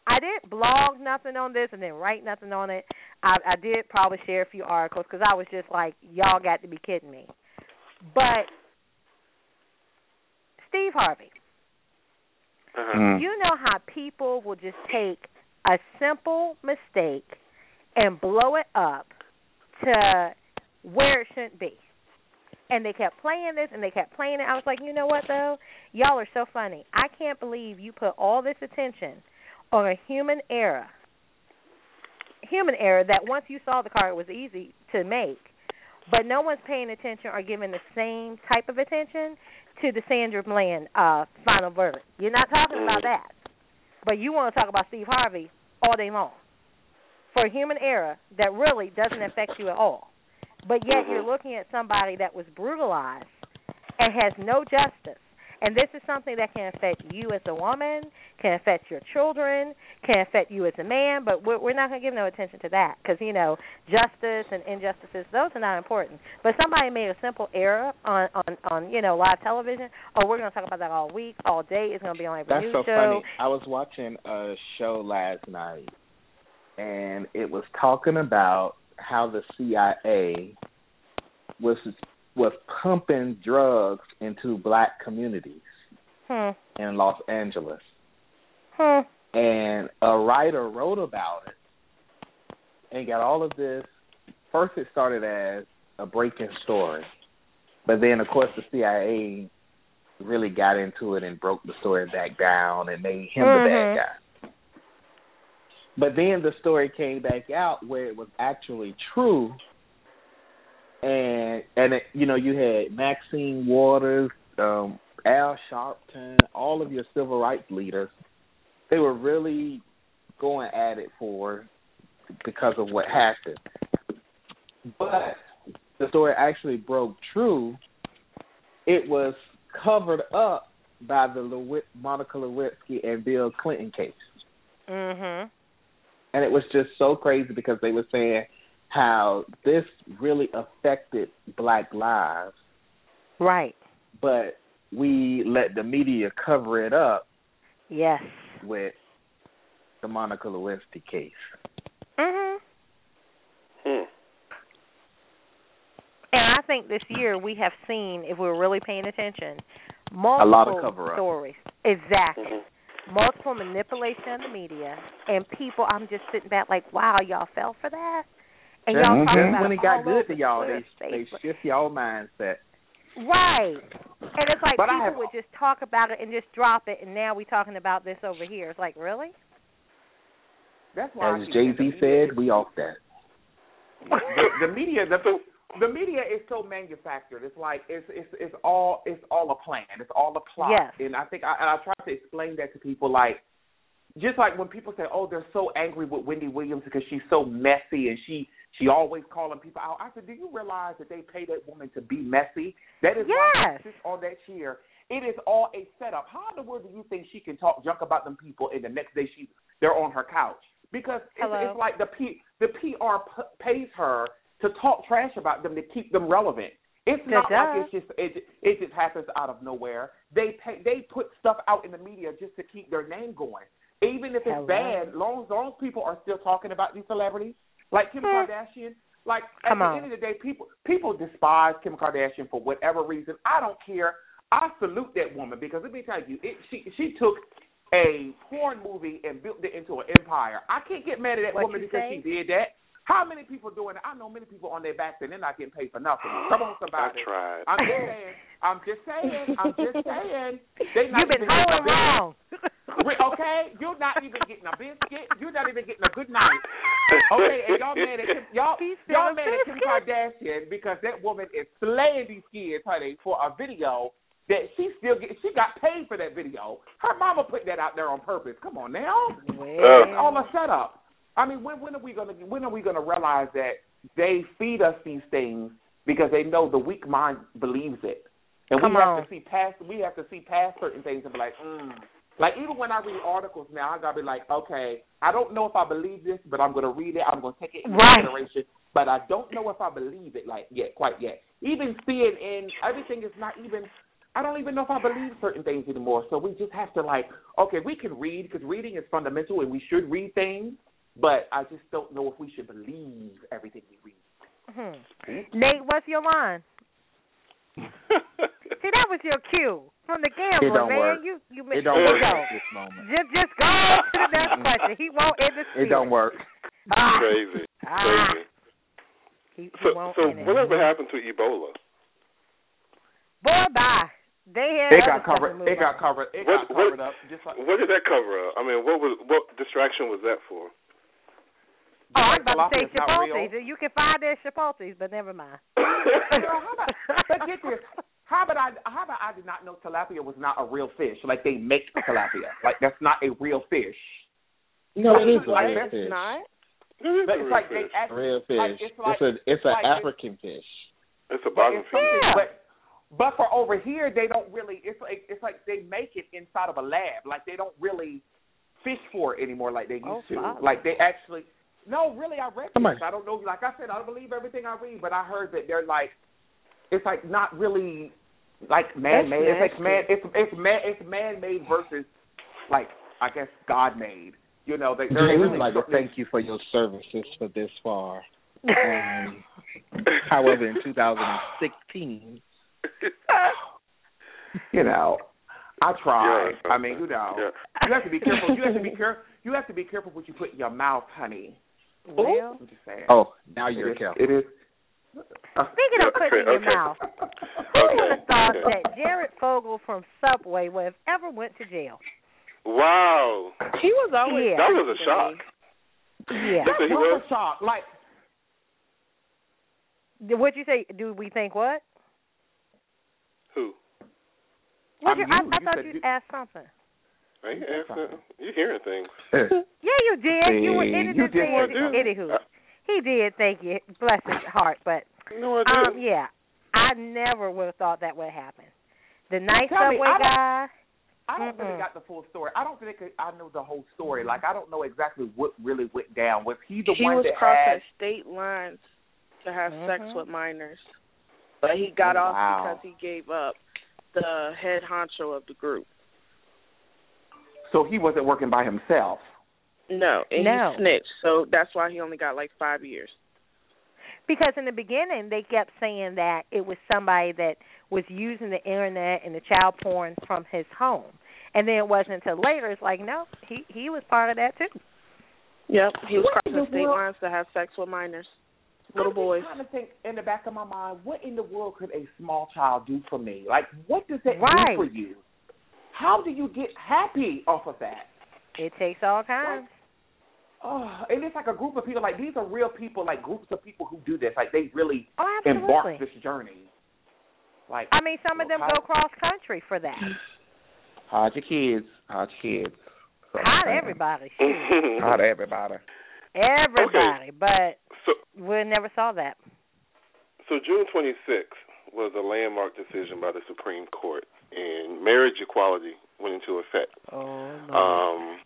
S3: I didn't blog nothing on this and then write nothing on it. I, I did probably share a few articles because I was just like, y'all got to be kidding me. But Steve Harvey,
S2: Uh-huh.
S3: you know how people will just take a simple mistake and blow it up to where it shouldn't be. And they kept playing this and they kept playing it. I was like, you know what though? Y'all are so funny. I can't believe you put all this attention on a human error. Human error that once you saw the car it was easy to make. But no one's paying attention or giving the same type of attention to the Sandra Bland uh final verdict. You're not talking about that. But you want to talk about Steve Harvey all day long. For a human error that really doesn't affect you at all. But yet mm-hmm. you're looking at somebody that was brutalized and has no justice. And this is something that can affect you as a woman, can affect your children, can affect you as a man. But we're, we're not going to give no attention to that because you know justice and injustices those are not important. But somebody made a simple error on on on you know live television. Oh, we're going to talk about that all week, all day. It's going to be on every
S4: That's
S3: news
S4: so
S3: show.
S4: funny. I was watching a show last night, and it was talking about how the CIA was was pumping drugs into black communities
S3: Hmm.
S4: in Los Angeles.
S3: Hmm.
S4: And a writer wrote about it and got all of this. First, it started as a breaking story, but then, of course, the CIA really got into it and broke the story back down and made him the bad
S3: Mhm.
S4: guy. But then the story came back out where it was actually true, and and it, you know you had Maxine Waters, um, Al Sharpton, all of your civil rights leaders. They were really going at it for because of what happened. But the story actually broke true. It was covered up by the Lewi- Monica Lewinsky and Bill Clinton case.
S3: Mhm.
S4: And it was just so crazy because they were saying how this really affected black lives,
S3: Right.
S4: but we let the media cover it up
S3: Yes.
S4: with the Monica Lewinsky case.
S3: Mhm.
S2: Hmm.
S3: And I think this year we have seen, if we're really paying attention, multiple
S4: lot of cover-up.
S3: stories. Exactly.
S2: Mhm.
S3: Multiple manipulation of the media and people. I'm just sitting back like, wow, y'all fell for that. And y'all
S4: That's
S3: talking about
S4: when
S3: it
S4: it got good to y'all,
S3: Twitter,
S4: they they shift y'all mindset.
S3: Right. And it's like
S5: But
S3: people
S5: have-
S3: would just talk about it and just drop it, and now we're talking about this over here. It's like, really?
S5: That's why
S4: As Jay Z said, we off that.
S5: the, the media the the media is so manufactured. It's like it's it's it's all it's all a plan. It's all a plot.
S3: Yes.
S5: And I think I and I try to explain that to people like just like when people say, "Oh, they're so angry with Wendy Williams because she's so messy and she she always calling people out." I said, "Do you realize that they pay that woman to be messy? That is why
S3: Yes.
S5: sits on that chair. It is all a setup. How in the world do you think she can talk junk about them people and the next day she they're on her couch? Because it's, it's like the P the PR p- pays her to talk trash about them to keep them relevant. It's not
S3: duh.
S5: like it's just it it just happens out of nowhere. They pay they put stuff out in the media just to keep their name going. Even if it's
S3: Hello?
S5: bad, long as long as people are still talking about these celebrities, like Kim
S3: Hmm.
S5: Kardashian, like at
S3: Come
S5: the
S3: on.
S5: end of the day, people people despise Kim Kardashian for whatever reason. I don't care. I salute that woman because let me tell you, it, she she took a porn movie and built it into an empire. I can't get mad at that
S3: What
S5: woman because
S3: say?
S5: she did that. How many people doing it? I know many people on their backs and they're not getting paid for nothing. Come on, somebody.
S2: I tried.
S5: I'm just saying. I'm just saying. I'm just saying. They not
S3: You've been
S5: even getting
S3: holding wrong.
S5: Okay, you're not even getting a biscuit. You're not even getting a good night. Okay, and y'all mad at Kim, y'all y'all mad at Kim. Kardashian because that woman is slaying these kids, honey, for a video that she still get. She got paid for that video. Her mama put that out there on purpose. Come on now, it's all a setup. I mean, when when are we gonna when are we gonna realize that they feed us these things because they know the weak mind believes it, and
S3: Come
S5: we have to see past we have to see past certain things and be like, mm. Like even when I read articles now, I gotta be like, okay, I don't know if I believe this, but I'm gonna read it. I'm gonna take it into
S3: Right.
S5: consideration, but I don't know if I believe it like yet, quite yet. Even CNN, everything is not even. I don't even know if I believe certain things anymore. So we just have to like, okay, we can read because reading is fundamental and we should read things, but I just don't know if we should believe everything we read.
S3: Hmm. Nate, what's your line? See, that was your cue from the gambler,
S4: It don't
S3: man.
S4: work.
S3: You you
S4: It don't work
S3: go.
S4: at this moment.
S3: Just just go on to the next question. He won't end the
S4: It don't work.
S3: Ah.
S2: Crazy,
S3: Ah.
S2: crazy.
S3: He, he
S2: So, so whatever happened to Ebola?
S3: Boy, bye. They had
S5: It got covered.
S3: move
S5: It got covered. It
S2: What-
S5: got
S2: what-
S5: covered up. Just like
S2: What did that cover up? I mean, what was what distraction was that for?
S3: Oh,
S5: I'm
S3: about to say
S5: Tilapia is not real.
S3: Chipotle's. You can find their Chipotle's, but never mind.
S5: Girl, how about, but get this. How about I? How about I did not know tilapia was not a real fish? Like they make tilapia. Like that's not a real fish.
S4: No, it is a
S5: Like,
S4: real
S5: that's
S4: fish.
S6: Not. Mm-hmm.
S5: But it's like they
S4: A
S5: actually
S4: real fish.
S5: Like, it's like
S4: it's a it's an
S5: like it's-
S4: African fish.
S2: It's a
S5: But
S2: bottom
S5: it's
S2: feeder.
S5: but but for over here they don't really. It's like it's like they make it inside of a lab. Like they don't really fish for it anymore like they used
S3: Oh,
S5: to.
S3: Father.
S5: Like they actually. No, really, I read this. I don't know. Like I said, I don't believe everything I read, but I heard that they're like, it's like not really like man made. It's like man. It's it's man. It's man made versus like I guess God made. You know, they, they're
S4: Jay,
S5: really
S4: like to
S5: shortening-
S4: thank you for your services for this far. Um, however, in 2016,
S5: you know, I try.
S2: Yeah.
S5: I mean, you know,
S2: Yeah.
S5: you have to be careful. You have to be careful. You have to be careful what you put in your mouth, honey.
S3: Well,
S5: I'm just saying.
S4: oh, now you're
S5: is,
S4: careful.
S5: it is.
S3: Uh, speaking of putting in your
S2: Okay.
S3: mouth, who would have thought
S2: Okay.
S3: that Jared Fogle from Subway would have ever went to jail?
S2: Wow,
S6: He was always.
S3: Yeah.
S2: that was a shock.
S3: Yeah.
S2: So he
S5: That
S2: was-
S5: was a shock. Like,
S3: What'd you say? Do we think what?
S2: Who?
S3: What'd
S5: I'm
S3: you, I,
S5: you.
S3: I
S5: You
S3: thought
S5: said
S3: you
S5: you-
S3: asked something.
S2: I ain't asking. You hearing things?
S3: Yeah, you did. you were
S5: See,
S3: in it.
S5: you did
S2: what I did.
S3: Anywho, he did. Thank you. Bless his heart. But
S2: No, I
S3: um, yeah, I never would have thought that would happen. The nice
S5: tell me,
S3: subway
S5: I don't-
S3: guy.
S5: I don't really
S3: Mm-mm.
S5: got the full story. I don't think I know the whole story. Like, I don't know exactly what really went down. Was he the
S6: he
S5: one
S6: was
S5: that
S6: crossing
S5: had?
S6: state lines to have sex
S3: Mhm.
S6: with minors, but he got
S5: Oh,
S6: off
S5: wow.
S6: because he gave up the head honcho of the group.
S5: So he wasn't working by himself.
S6: No, and
S3: No.
S6: he snitched, so that's why he only got like five years.
S3: Because in the beginning they kept saying that it was somebody that was using the internet and the child porn from his home. And then it wasn't until later it's like, no, he he was part of that too.
S6: Yep, he was
S5: What in
S6: crossing
S5: the
S6: state
S5: world?
S6: lines to have sex with minors, little boys.
S5: I'm
S6: boys.
S5: just trying to think in the back of my mind, what in the world could a small child do for me? Like, what does that
S3: Right.
S5: do for you? How do you get happy off of that?
S3: It takes all kinds.
S5: Oh, and it's like a group of people. Like these are real people. Like groups of people who do this. Like they really
S3: Oh,
S5: embark this journey. Like
S3: I mean, some of them go cross country for that.
S5: hide your kids, hide your kids. So,
S3: Not everybody, shoot.
S5: Hide everybody.
S3: everybody, but
S2: So,
S3: we never saw that.
S2: so June 26th was a landmark decision by the Supreme Court, and marriage equality went into effect.
S3: Oh
S2: Um,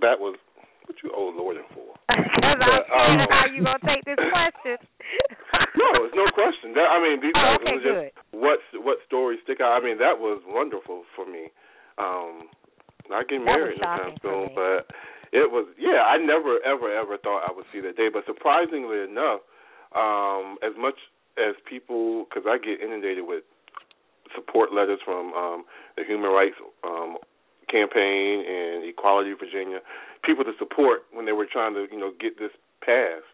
S2: that was what you owe Lord for.
S3: Because I'm
S2: um,
S3: how you gonna take this question.
S2: No, it's no question. That I mean, these
S3: Oh, okay,
S2: just
S3: good.
S2: what what stories stick out. I mean, that was wonderful for me. Um, not getting
S3: That
S2: married anytime soon, but it was. Yeah, I never ever ever thought I would see that day. But surprisingly enough, um, as much as people, because I get inundated with support letters from um, the Human Rights um, Campaign and Equality Virginia, people to support when they were trying to you know get this passed.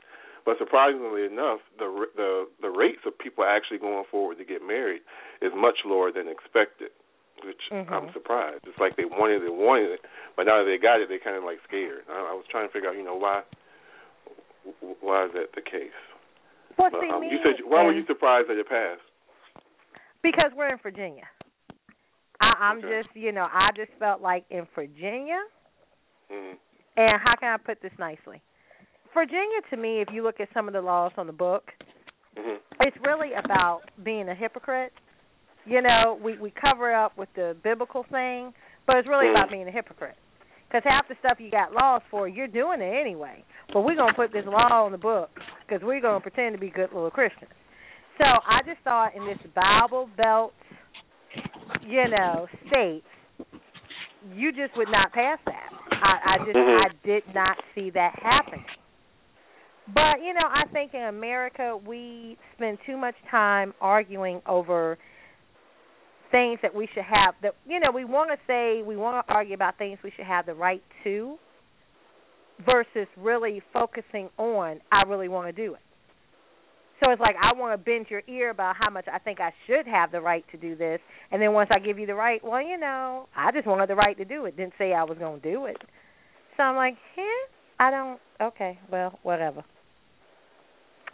S2: But surprisingly enough, the the the rates of people actually going forward to get married is much lower than expected, which I'm
S3: Mhm.
S2: surprised. It's like they wanted it, wanted it, but now that they got it, they kind of like scared. I, I was trying to figure out, you know, why why is that the case?
S3: Well,
S2: But, um,
S3: me
S2: you said why were you surprised that it passed?
S3: Because we're in Virginia. I, I'm
S2: Okay.
S3: just, you know, I just felt like in Virginia,
S2: Mm-hmm.
S3: And how can I put this nicely? Virginia, to me, if you look at some of the laws on the book,
S2: Mm-hmm.
S3: it's really about being a hypocrite. You know, we we cover up with the biblical thing, but it's really about
S2: Mhm.
S3: being a hypocrite. Because half the stuff you got laws for, you're doing it anyway. But we're gonna put this law on the book because we're gonna pretend to be good little Christians. So I just thought in this Bible Belt, you know, states, you just would not pass that. I, I just
S2: Mhm.
S3: I did not see that happen. But you know, I think in America we spend too much time arguing over things that we should have. That you know, we want to say we want to argue about things we should have the right to, versus really focusing on I really want to do it. So it's like I want to bend your ear about how much I think I should have the right to do this, and then once I give you the right, well, you know, I just wanted the right to do it. Didn't say I was going to do it. So I'm like, eh, I don't. Okay, well, whatever.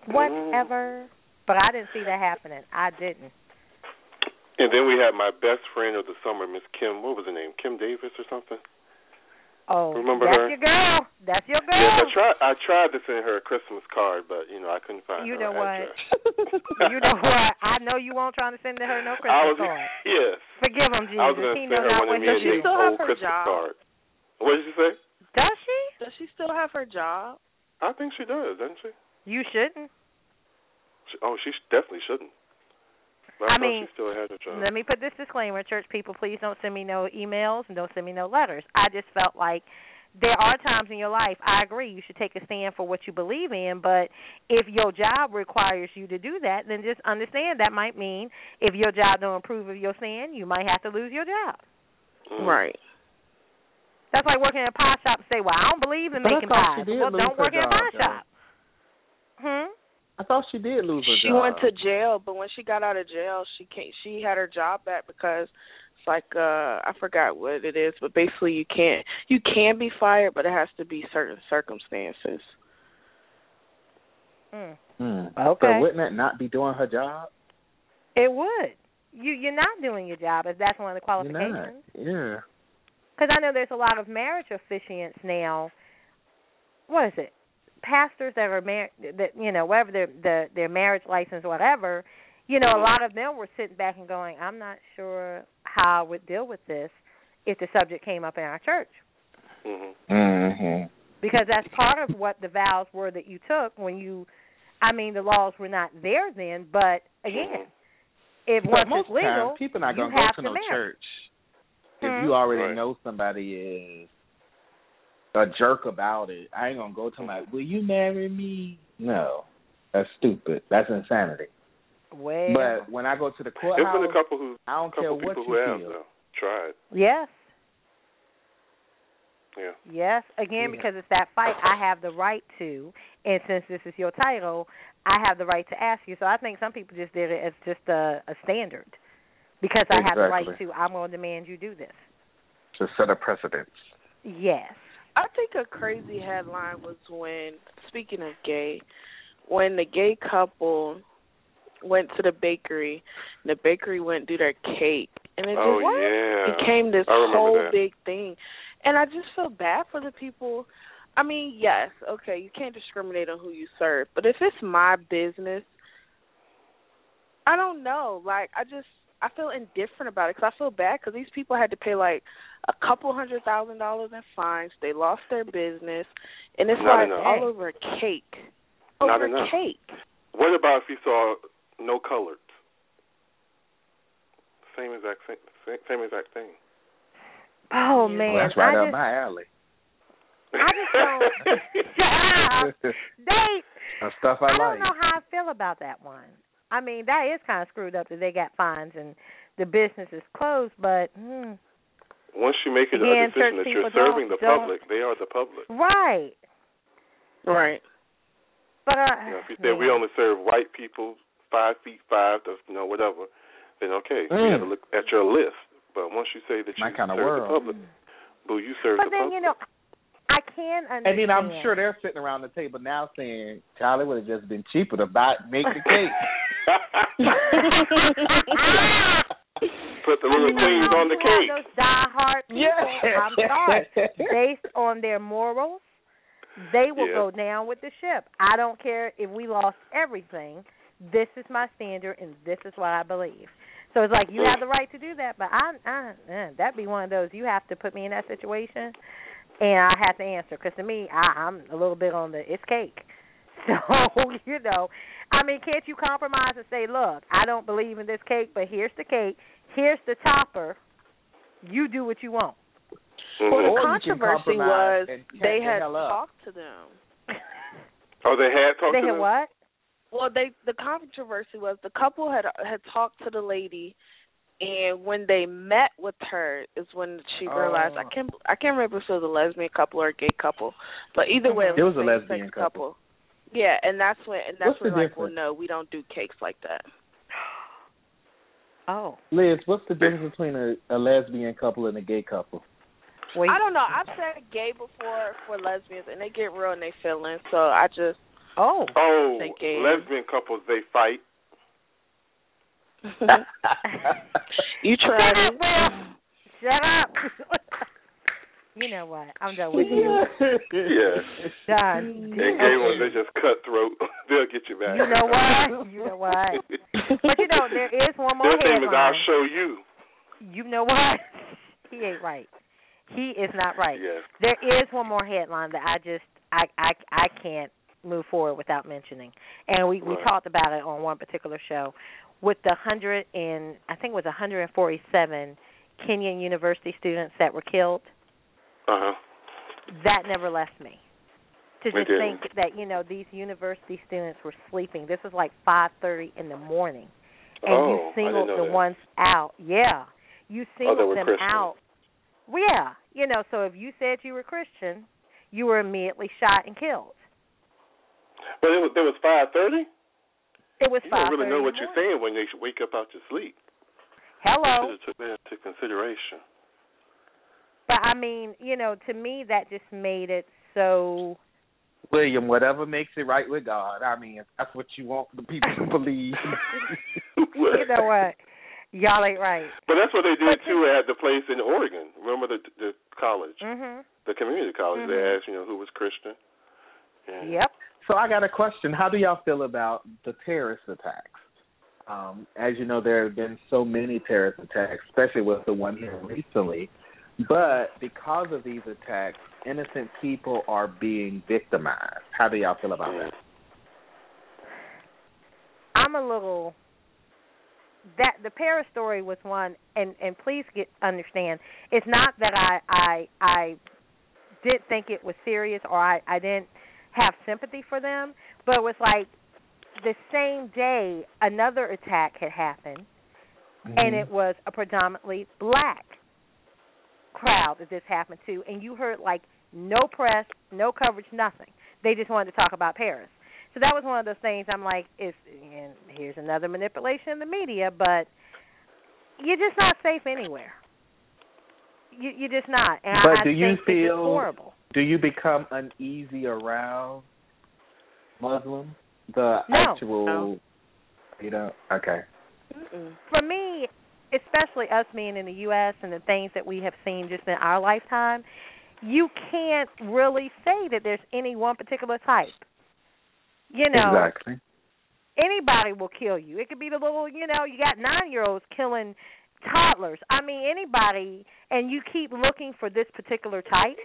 S3: Whatever. But I didn't see that happening. I didn't.
S2: And then we had my best friend of the summer, Miss Kim. What was her name? Kim Davis or something?
S3: Oh,
S2: Remember
S3: that's
S2: her?
S3: your girl. That's your girl.
S2: Yes, I tried. I tried to send her a Christmas card, but you know I couldn't find
S3: You
S2: her
S3: know what? you know what? I know you won't trying to send her no Christmas
S2: I was
S3: card.
S2: yes.
S3: Forgive him,
S2: I was
S3: Jesus.
S2: going
S3: He
S2: to
S3: know
S2: send her
S3: not
S2: one
S3: what
S2: of me and. Nate's
S6: still have
S2: old
S6: her
S2: Christmas
S6: job?
S2: card. What did you say?
S3: Does she?
S6: Does she still have her job?
S2: I think she does, doesn't she?
S3: You shouldn't.
S2: she oh, she definitely shouldn't. But
S3: I
S2: I,
S3: mean,
S2: she still had her job.
S3: Let me put this disclaimer, church people, please don't send me no emails and don't send me no letters. I just felt like there are times in your life, I agree, you should take a stand for what you believe in, but if your job requires you to do that, then just understand that might mean if your job don't approve of your stand, you might have to lose your job.
S2: Mm.
S6: Right.
S3: That's like working in a pie shop and say, Well, I don't believe in
S4: But
S3: making
S4: thought
S3: pies. Well, don't work in a
S4: job,
S3: pie
S4: though.
S3: shop. Hmm?
S4: I thought she did lose her
S6: She
S4: job.
S6: She went to jail, but when she got out of jail, she can't. She had her job back because it's like uh I forgot what it is, but basically you can't you can be fired, but it has to be certain circumstances.
S3: Mm.
S4: Hmm.
S3: Okay.
S4: So wouldn't that not be doing her job?
S3: It would. You you're not doing your job if that's one of the
S4: You're not.
S3: qualifications.
S4: Yeah.
S3: Because I know there's a lot of marriage officiants now. What is it? Pastors that are married, that you know, whatever their their their marriage license, whatever. You know, a lot of them were sitting back and going, "I'm not sure how I would deal with this if the subject came up in our church."
S2: Mhm.
S4: Mhm.
S3: because that's part of what the vows were that you took when you I mean the laws were not there then, but again, if
S4: But
S3: once
S4: most
S3: it's legal,
S4: times, people not
S3: you
S4: gonna go
S3: have
S4: to
S3: to
S4: no
S3: marry.
S4: church
S3: Hmm?
S4: if you already
S2: Right.
S4: know somebody is a jerk about it. I ain't gonna go to my. Will you marry me? No, that's stupid. That's insanity.
S3: Well,
S4: But when I go to the
S2: There's
S4: courthouse,
S2: been a couple who,
S4: I don't care
S2: couple
S4: what
S2: people
S4: you
S2: who have
S4: feel.
S2: though tried.
S3: yes,
S2: Yeah.
S3: yes, again
S4: Yeah.
S3: because it's that fight. I have the right to, and since this is your title, I have the right to ask you. So I think some people just did it as just a, a standard because I have the right to. I'm going to demand you do this.
S4: to set a precedence.
S3: Yes.
S6: I think a crazy headline was when speaking of gay, when the gay couple went to the bakery, and the bakery went do their cake, and it
S2: Oh
S6: just
S2: yeah.
S6: became this whole
S2: that.
S6: big thing. And I just feel bad for the people. I mean, yes, okay, you can't discriminate on who you serve, but if it's my business, I don't know. Like, I just I feel indifferent about it because I feel bad because these people had to pay like a couple hundred thousand dollars in fines. They lost their business, and it's
S2: Not
S6: like
S2: enough.
S6: all over cake.
S2: Not
S6: over
S2: enough.
S6: cake.
S2: What about if you saw no colors? Same exact. Same, same exact thing.
S3: Oh man,
S4: Well, that's right
S3: I
S4: up
S3: just,
S4: my alley.
S3: I just don't. Shut up. They
S4: That's stuff I,
S3: I don't know how I feel about that one. I mean, that is kind of screwed up that they got fines and the business is closed. But mm,
S2: Once you make it
S3: Again,
S2: a decision that you're serving the public, they are the public.
S3: right,
S6: Right.
S3: but uh,
S2: You know, if you say we only serve white people, five feet five, to you know whatever, then okay, you
S4: Mm.
S2: have to look at your list. But once you say that you
S4: kind
S2: serve
S4: world.
S2: the public, boo, you serve
S3: but
S2: the
S3: then
S2: public.
S3: you know, I can understand.
S4: And then I'm sure they're sitting around the table now saying, Charlie would have just been cheaper to buy make the cake.
S2: Put the little
S3: You know,
S2: queens on the cake.
S3: Those diehard people.
S4: Yeah.
S3: I'm sorry. Based on their morals, they will
S2: Yeah.
S3: go down with the ship. I don't care if we lost everything. This is my standard, and this is what I believe. So it's like you have the right to do that, but I, I uh, that'd be one of those. You have to put me in that situation, and I have to answer. Because to me, I, I'm a little bit on the it's cake. So you know, I mean, can't you compromise and say, look, I don't believe in this cake, but here's the cake, here's the topper. You do what you want. Mm-hmm.
S6: Well, the
S4: Or
S6: controversy was they had
S4: hell
S6: talked to them.
S2: Oh, they had talked to them.
S3: they
S2: to
S3: had
S2: them?
S3: what?
S6: Well, they the controversy was the couple had had talked to the lady, and when they met with her is when she oh. realized I
S4: Oh.
S6: can't I can't remember if it was a lesbian couple or a gay couple, but either way
S4: It mm-hmm. was a
S6: same-sex
S4: lesbian couple.
S6: Yeah, and that's when and that's
S4: What's the
S6: when like, well, no, we don't do cakes like that.
S3: Oh,
S4: Liz, what's the difference between a, a lesbian couple and a gay couple?
S3: wait.
S6: I don't know. I've said gay before for lesbians, and they get real in their feelings. So I just
S3: Oh,
S2: Oh,
S6: They gay.
S2: lesbian couples they fight.
S6: you tried
S3: Shut
S6: it.
S3: Shut up. you know what? I'm done with you.
S2: Yeah.
S3: Done.
S2: And gay ones they just cutthroat. They'll get you back.
S3: You know what? You know what? But you know there is one more
S2: Their name is I'll show you.
S3: You know what? He ain't right. He is not right.
S2: Yes.
S3: There is one more headline that I just I I I can't move forward without mentioning, and we we talked about it on one particular show with the hundred and I think it was 147 Kenyan university students that were killed.
S2: Uh huh.
S3: That never left me. To just think that you know these university students were sleeping. This was like 5:30 in the morning, and
S2: Oh,
S3: you singled the
S2: that.
S3: ones out. Yeah, you
S2: Oh,
S3: singled
S2: were
S3: them
S2: Christian.
S3: out. Well, yeah, you know. So if you said you were Christian, you were immediately shot and killed.
S2: But it was there was five thirty.
S3: It was
S2: You
S3: five
S2: don't really know what you're saying when they wake up out your sleep.
S3: Hello.
S2: You took that into consideration.
S3: But I mean, you know, to me that just made it so
S4: William, whatever makes it right with God. I mean, if that's what you want the people to believe.
S3: you know what? Y'all ain't right.
S2: But that's what they did too at the place in Oregon. Remember the the college,
S3: Mhm.
S2: the community college. They
S3: Mhm.
S2: asked, you know, who was Christian. And
S3: Yep.
S4: So I got a question. How do y'all feel about the terrorist attacks? Um, as you know, there have been so many terrorist attacks, especially with the one here recently. But because of these attacks, innocent people are being victimized. How do y'all feel about that?
S3: I'm a little that the Paris story was one and and please get understand it's not that I I I didn't think it was serious or I I didn't have sympathy for them, but it was like the same day another attack had happened and mm-hmm. it was a predominantly black crowd that this happened to and you heard like no press, no coverage, nothing. They just wanted to talk about Paris. So that was one of those things I'm like, it's and here's another manipulation of the media, but you're just not safe anywhere. You you're just not. And
S4: But
S3: I,
S4: do
S3: I
S4: you
S3: think it's just
S4: feel-
S3: horrible.
S4: Do you become uneasy around Muslims? The
S3: No.
S4: actual,
S6: No.
S4: you know, okay.
S6: Mm-mm.
S3: For me, especially us being in the US and the things that we have seen just in our lifetime, you can't really say that there's any one particular type. You know,
S4: Exactly.
S3: anybody will kill you. It could be the little, you know, you got nine year olds killing toddlers. I mean, anybody, and you keep looking for this particular type.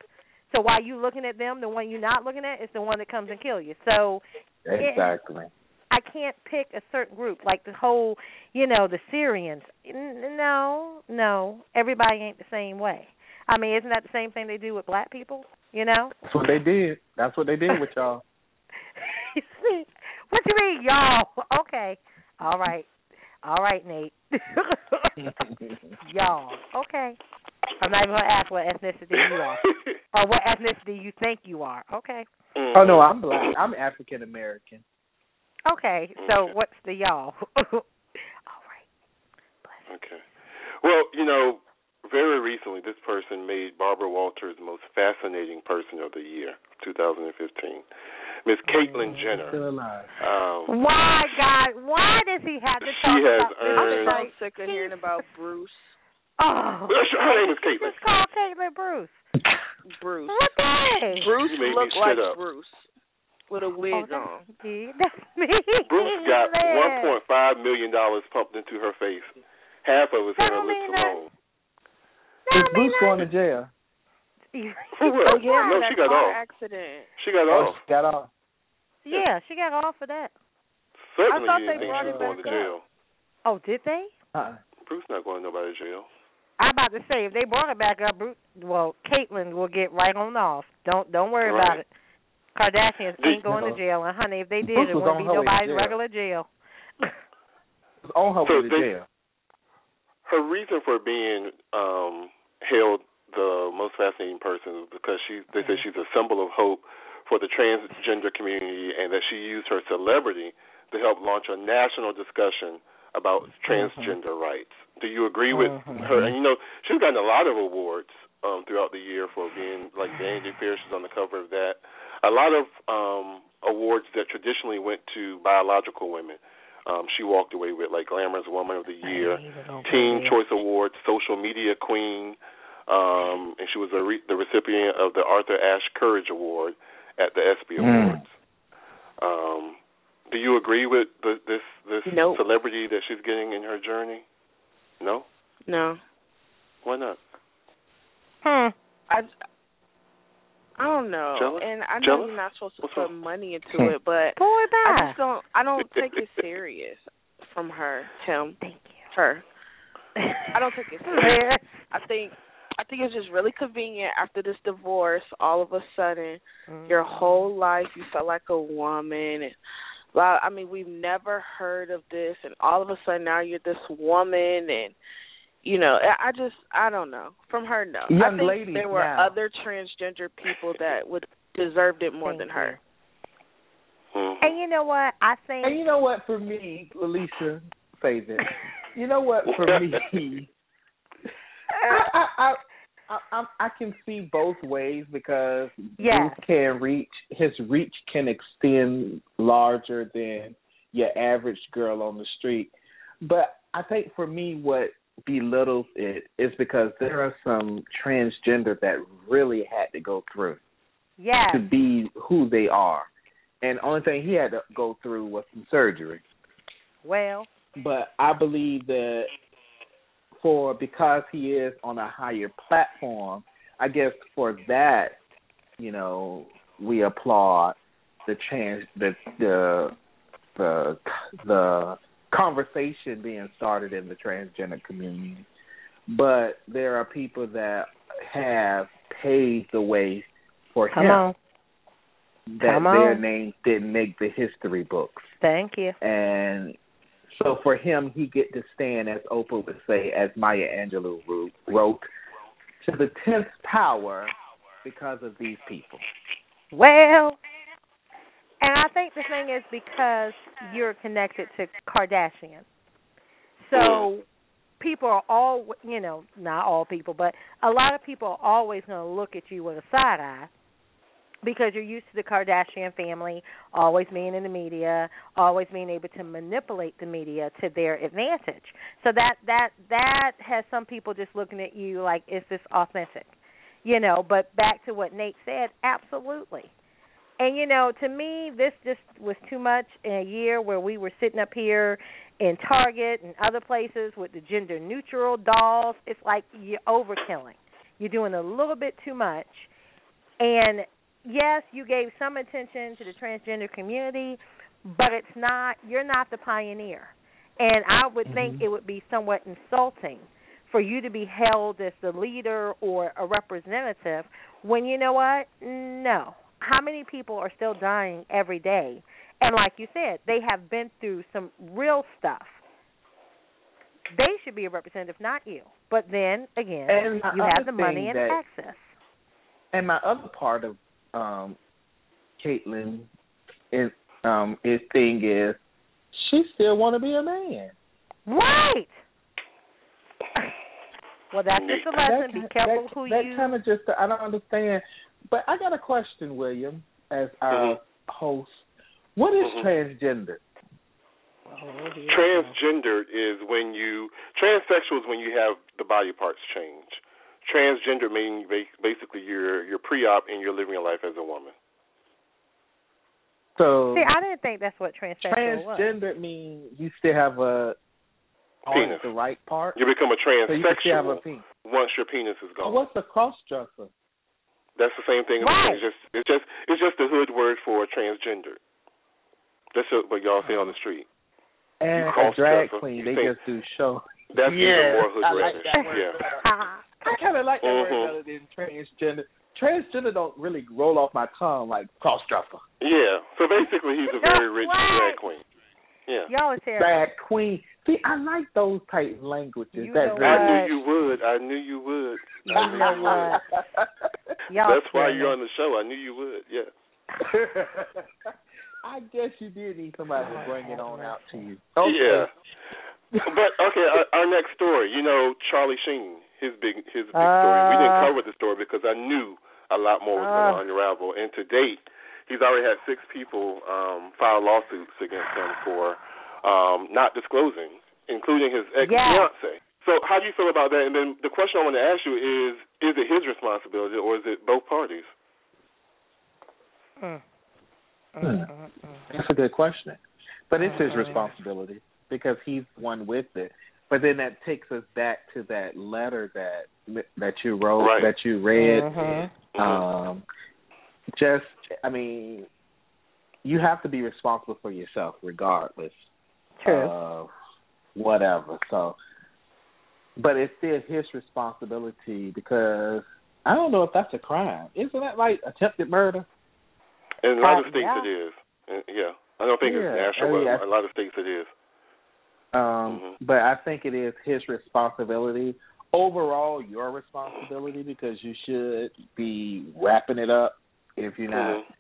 S3: So while you looking at them, the one you're not looking at is the one that comes and kill you. So
S4: Exactly.
S3: I can't pick a certain group like the whole, you know, the Syrians. No, no, everybody ain't the same way. I mean, isn't that the same thing they do with black people? You know.
S4: That's what they did. That's what they did with y'all.
S3: you see, what you mean, y'all? Okay, all right, all right, Nate. y'all, okay. I'm not even gonna ask what ethnicity you are, or what ethnicity you think you are. Okay,
S4: Oh no, I'm black. I'm African American.
S3: Okay. So
S2: Okay.
S3: what's the y'all? all right.
S2: Okay. Well, you know, very recently, this person made Barbara Walters the most fascinating person of the year, 2015. Miss Caitlyn Jenner.
S4: Still alive.
S2: Um,
S3: Why, God? Why does he have to
S2: She
S3: talk
S2: has
S3: about this?
S2: earned-
S6: I'm
S3: Like,
S6: so sick of hearing about Bruce.
S3: Oh,
S2: Her name is Caitlyn.
S3: just call Caitlyn Bruce.
S6: Bruce.
S3: What the?
S6: Bruce
S2: You made me
S6: looked like
S2: up.
S6: Bruce with a
S3: Oh,
S6: wig
S3: that's
S6: on.
S3: me. That's me.
S2: Bruce got 1.5 million dollars pumped into her face. Half of it's was in
S3: That
S2: her
S3: don't
S2: lips alone.
S3: That
S4: Is
S3: don't
S4: Bruce going to jail?
S2: For what?
S6: Oh yeah,
S2: no, she got off.
S6: accident.
S2: She got
S4: Oh,
S2: off.
S4: she got off.
S3: Yeah, she got off for that.
S2: Certainly,
S6: I thought they brought
S2: she
S6: it
S2: was to
S6: back
S2: jail.
S3: Oh, did they?
S4: Uh,
S2: Bruce not going to nobody's jail.
S3: I'm about to say if they brought it back up, Bruce, well, Caitlyn will get right on off. Don't don't worry
S2: Right.
S3: about it. Kardashians
S2: Did-
S3: ain't going
S4: No.
S3: to jail, and honey, if they did,
S4: Bruce
S3: it wouldn't be
S4: on her way to
S3: nobody's
S4: jail.
S3: regular jail.
S4: was on her
S2: So
S4: way to
S2: they-
S4: jail.
S2: Her reason for being um hailed the most fascinating person is because she they say she's a symbol of hope for the transgender community and that she used her celebrity to help launch a national discussion about transgender rights. Do you agree with
S4: Mhm.
S2: her? And you know, she's gotten a lot of awards um throughout the year for being like Vanity Fair, she's on the cover of that. A lot of um awards that traditionally went to biological women. Um she walked away with like Glamorous Woman of the Year, Teen Choice Award, Social Media Queen, um, and she was a re- the recipient of the Arthur Ashe Courage Award at the ESPY
S4: Mm.
S2: Awards. Um, do you agree with the, this this
S6: Nope.
S2: celebrity that she's getting in her journey? No.
S6: No.
S2: Why not?
S3: Hmm.
S6: I I don't know.
S2: Jealous?
S6: And I know
S2: Jealous?
S6: you're not supposed to
S2: What's
S6: put
S2: up?
S6: money into hmm. it, but
S3: Boy,
S6: I just don't I don't take it serious from her, Tim.
S3: Thank you.
S6: Her. I don't take it serious. I think I think it's just really convenient after this divorce, all of a sudden mm-hmm. your whole life you felt like a woman and well, I mean, we've never heard of this and all of a sudden now you're this woman and you know, I I just I don't know. From her no. I think
S4: ladies
S6: there were
S4: now.
S6: other transgender people that would deserved it more
S3: Thank
S6: than
S3: you.
S6: her.
S2: Mm-hmm.
S3: And you know what? I think
S4: And you know what? For me, Alicia, say this. You know what? For me, I, I, I, I, I, I can see both ways because
S3: Yes.
S4: Bruce can reach. His reach can extend larger than your average girl on the street. But I think for me, what belittles it is because there are some transgender that really had to go through
S3: yes.
S4: to be who they are. And the only thing he had to go through was some surgery.
S3: Well,
S4: But I believe that for because he is on a higher platform, I guess for that, you know, we applaud the trans the the the the conversation being started in the transgender community. But there are people that have paved the way for
S3: come
S4: him
S3: on.
S4: that
S3: Come
S4: their
S3: on.
S4: names didn't make the history books.
S3: Thank you.
S4: And so for him, he get to stand, as Oprah would say, as Maya Angelou wrote, to the tenth power because of these people.
S3: Well, and I think the thing is because you're connected to Kardashian. So people are all, you know, not all people, but a lot of people are always going to look at you with a side eye because you're used to the Kardashian family always being in the media, always being able to manipulate the media to their advantage. So that that that has some people just looking at you like is this authentic? You know, but back to what Nate said, absolutely. And you know, to me, this just was too much in a year where we were sitting up here in Target and other places with the gender neutral dolls. It's like you're overkilling. You're doing a little bit too much. And yes, you gave some attention to the transgender community, but it's not. You're not the pioneer. And I would mm-hmm. think it would be somewhat insulting for you to be held as the leader or a representative when you know what? No. How many people are still dying every day? And like you said, they have been through some real stuff. They should be a representative, not you. But then again, you have the money and
S4: that-
S3: access.
S4: And my other part of um Caitlyn is um his thing is she still want to be a man.
S3: Right. Well, that's just a
S4: That
S3: lesson. Be careful
S4: that,
S3: who
S4: that
S3: you.
S4: kind of just I don't understand. But I got a question, William, as our host. What is
S2: Mhm.
S4: transgender?
S2: Transgender is when you transsexual is when you have the body parts change. Transgender meaning basically you're you're pre-op and you're living your life as a woman.
S4: So
S3: See, I didn't think that's what transsexual was.
S4: transgender means you still have a
S2: Penis.
S4: the right part.
S2: You become a
S4: So you can still have a
S2: transsexual
S4: penis.
S2: once your penis is
S4: Oh,
S2: gone.
S4: what's a cross dresser?
S2: That's the same thing.
S3: Right.
S2: It's just it's just it's just the hood word for a transgender. That's what y'all say on the street.
S4: And
S2: You
S4: a drag
S2: dresser.
S4: queen,
S2: You
S4: they
S2: think-
S4: just do show.
S2: That's
S4: yeah,
S2: even more hood
S4: I like that word
S2: Yeah.
S4: better. I kind of like that
S2: Mhm.
S4: word better than transgender. Transgender don't really roll off my tongue like cross dresser.
S2: Yeah. So basically, he's a very rich drag queen. Yeah.
S3: Y'all are terrible.
S4: Drag queen. See, I like those type languages.
S3: You
S4: that
S3: know
S4: very
S2: I knew you would. I knew you would.
S3: You
S2: I knew
S3: know
S2: you
S3: what?
S2: would.
S3: Y'all
S2: That's why
S3: scare
S2: you're on the show. I knew you would. Yeah.
S4: I guess you did need somebody to bring it on out to you.
S2: Yeah. But okay, our, our next story. You know, Charlie Sheen, his big his big story. We didn't
S3: Uh.
S2: cover the story because I knew a lot more was going to
S3: Uh.
S2: unravel. And to date, he's already had six people um, file lawsuits against him for um, not disclosing, including his ex fiance. So how do you feel about that? And then the question I want to ask you is: Is it his responsibility or is it both parties?
S3: Mm.
S4: Hmm.
S3: Mm, mm, mm.
S4: That's a good question. But it's his
S3: Mhm.
S4: responsibility because he's the one with it. But then that takes us back to that letter that that you wrote,
S2: Right.
S4: that you read.
S3: Mhm.
S4: Um, just, I mean, you have to be responsible for yourself, regardless
S3: True.
S4: of whatever. So, but it's still his responsibility because I don't know if that's a crime. Isn't that like attempted murder?
S2: In a lot of states,
S3: yeah.
S2: it is. Yeah, I don't think
S4: Yeah,
S2: it's national,
S4: oh, yeah.
S2: but a lot of states it is.
S4: Um,
S2: Mhm.
S4: But I think it is his responsibility. Overall, your responsibility because you should be wrapping it up if you're not
S2: Mhm.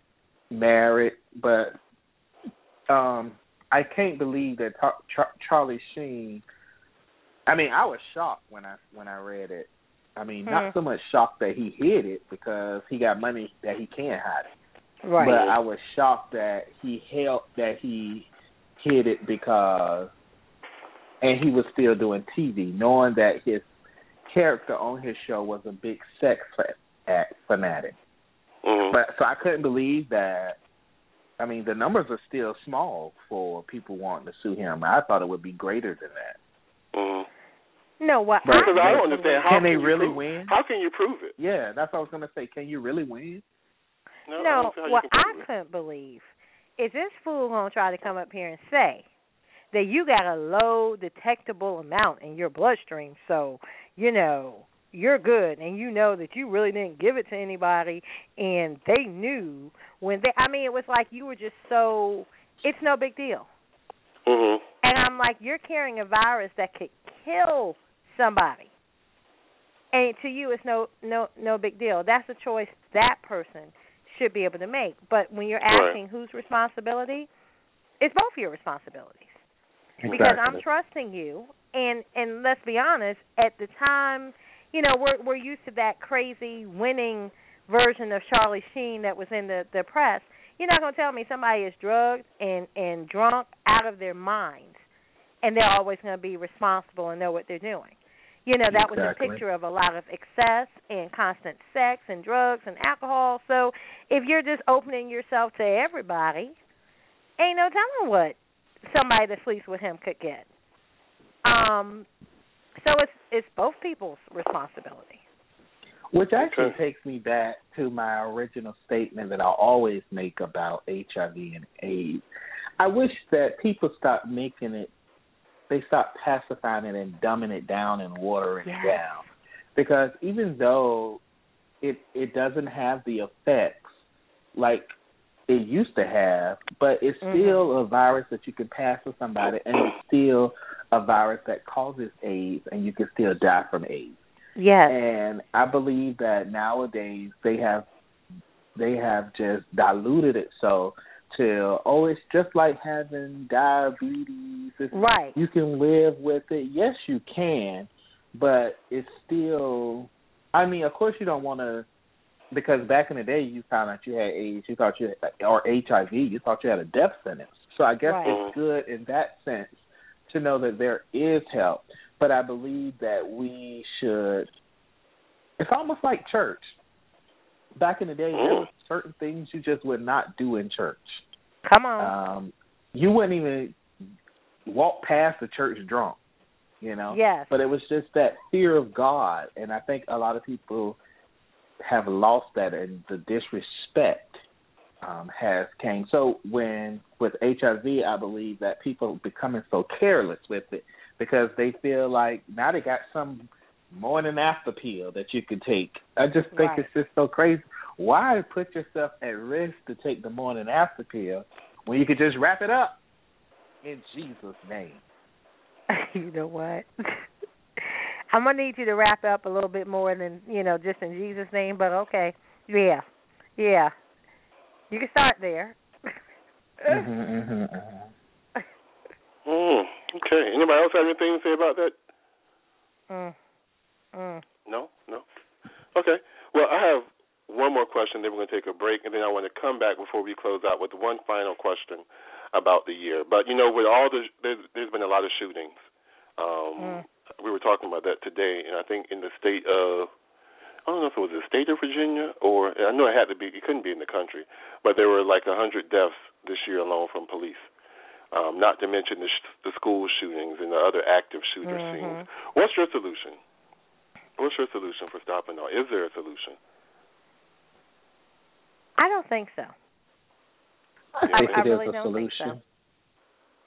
S4: married. But um, I can't believe that Char- Charlie Sheen. I mean, I was shocked when I when I read it. I mean,
S3: Hmm.
S4: not so much shocked that he hid it because he got money that he can't hide it.
S3: Right.
S4: But I was shocked that he held that he hid it because, and he was still doing TV, knowing that his character on his show was a big sex fa- act fanatic.
S2: Mhm.
S4: But so I couldn't believe that. I mean, the numbers are still small for people wanting to sue him. I thought it would be greater than that.
S2: Mhm.
S3: No, what
S4: But-
S2: Because I
S3: I
S2: don't understand how
S4: Can they really
S2: prove,
S4: win?
S2: How can you prove it?
S4: Yeah, that's what I was gonna say. Can you really win?
S2: No, I
S3: No,
S2: don't see how you
S3: what I couldn't believe is this fool gonna try to come up here and say that you got a low detectable amount in your bloodstream, so you know you're good, and you know that you really didn't give it to anybody, and they knew when they. I mean, it was like you were just so. It's no big deal,
S2: Mhm.
S3: and I'm like, you're carrying a virus that could kill somebody. And to you, it's no no no big deal. That's a choice that person should be able to make. But when you're
S2: Right.
S3: asking whose responsibility, it's both your responsibilities. Because I'm trusting you, and and let's be honest, at the time, you know, we're we're used to that crazy winning version of Charlie Sheen that was in the the press. You're not going to tell me somebody is drugged and and drunk out of their minds, and they're always going to be responsible and know what they're doing. You know, that was a picture of a lot of excess and constant sex and drugs and alcohol. So if you're just opening yourself to everybody, ain't no telling what somebody that sleeps with him could get. Um so it's it's both people's responsibility.
S4: Which actually
S2: Okay.
S4: takes me back to my original statement that I always make about HIV and AIDS. I wish that people stop making it, they stop pacifying it and dumbing it down and watering
S3: Yes.
S4: it down. Because even though it it doesn't have the effects like it used to have, but it's
S3: Mhm.
S4: still a virus that you can pass to somebody, and it's still a virus that causes AIDS, and you can still die from AIDS.
S3: Yes.
S4: And I believe that nowadays they have they have just diluted it so to oh it's just like having diabetes. It's,
S3: Right.
S4: You can live with it. Yes, you can, but it's still. I mean, of course, you don't want to because back in the day, you found out you had AIDS, you thought you had, or HIV, you thought you had a death sentence. So I guess
S3: Right.
S4: it's good in that sense to know that there is help. But I believe that we should. It's almost like church. Back in the day, there were certain things you just would not do in church.
S3: Come on.
S4: Um, you wouldn't even walk past the church drunk, you know.
S3: Yes.
S4: But it was just that fear of God, and I think a lot of people have lost that and the disrespect um, has came. So when with HIV, I believe that people becoming so careless with it because they feel like now they got some morning after pill that you can take. I just think
S3: Right.
S4: it's just so crazy. Why put yourself at risk to take the morning after pill when you could just wrap it up in Jesus' name?
S3: you know what? I'm gonna need you to wrap up a little bit more than you know, just in Jesus' name. But okay, yeah, yeah, you can start there.
S4: mm-hmm, mm-hmm, mm-hmm.
S2: Hmm. Okay. Anybody else have anything to say about that?
S3: Mm. Mm.
S2: No. No. Okay. Well, I have one more question. Then we're going to take a break, and then I want to come back before we close out with one final question about the year. But you know, with all the there's, there's been a lot of shootings. Um,
S3: Mm.
S2: We were talking about that today, and I think in the state of I don't know if it was the state of Virginia or I know it had to be. It couldn't be in the country, but there were like a hundred deaths this year alone from police. Um, not to mention the, sh- the school shootings and the other active shooter
S3: Mhm.
S2: scenes. What's your solution? What's your solution for stopping all? Is there a solution?
S3: I don't think so.
S4: I
S3: I-
S4: think
S3: I
S4: it is
S3: really
S4: a
S3: don't think
S4: solution.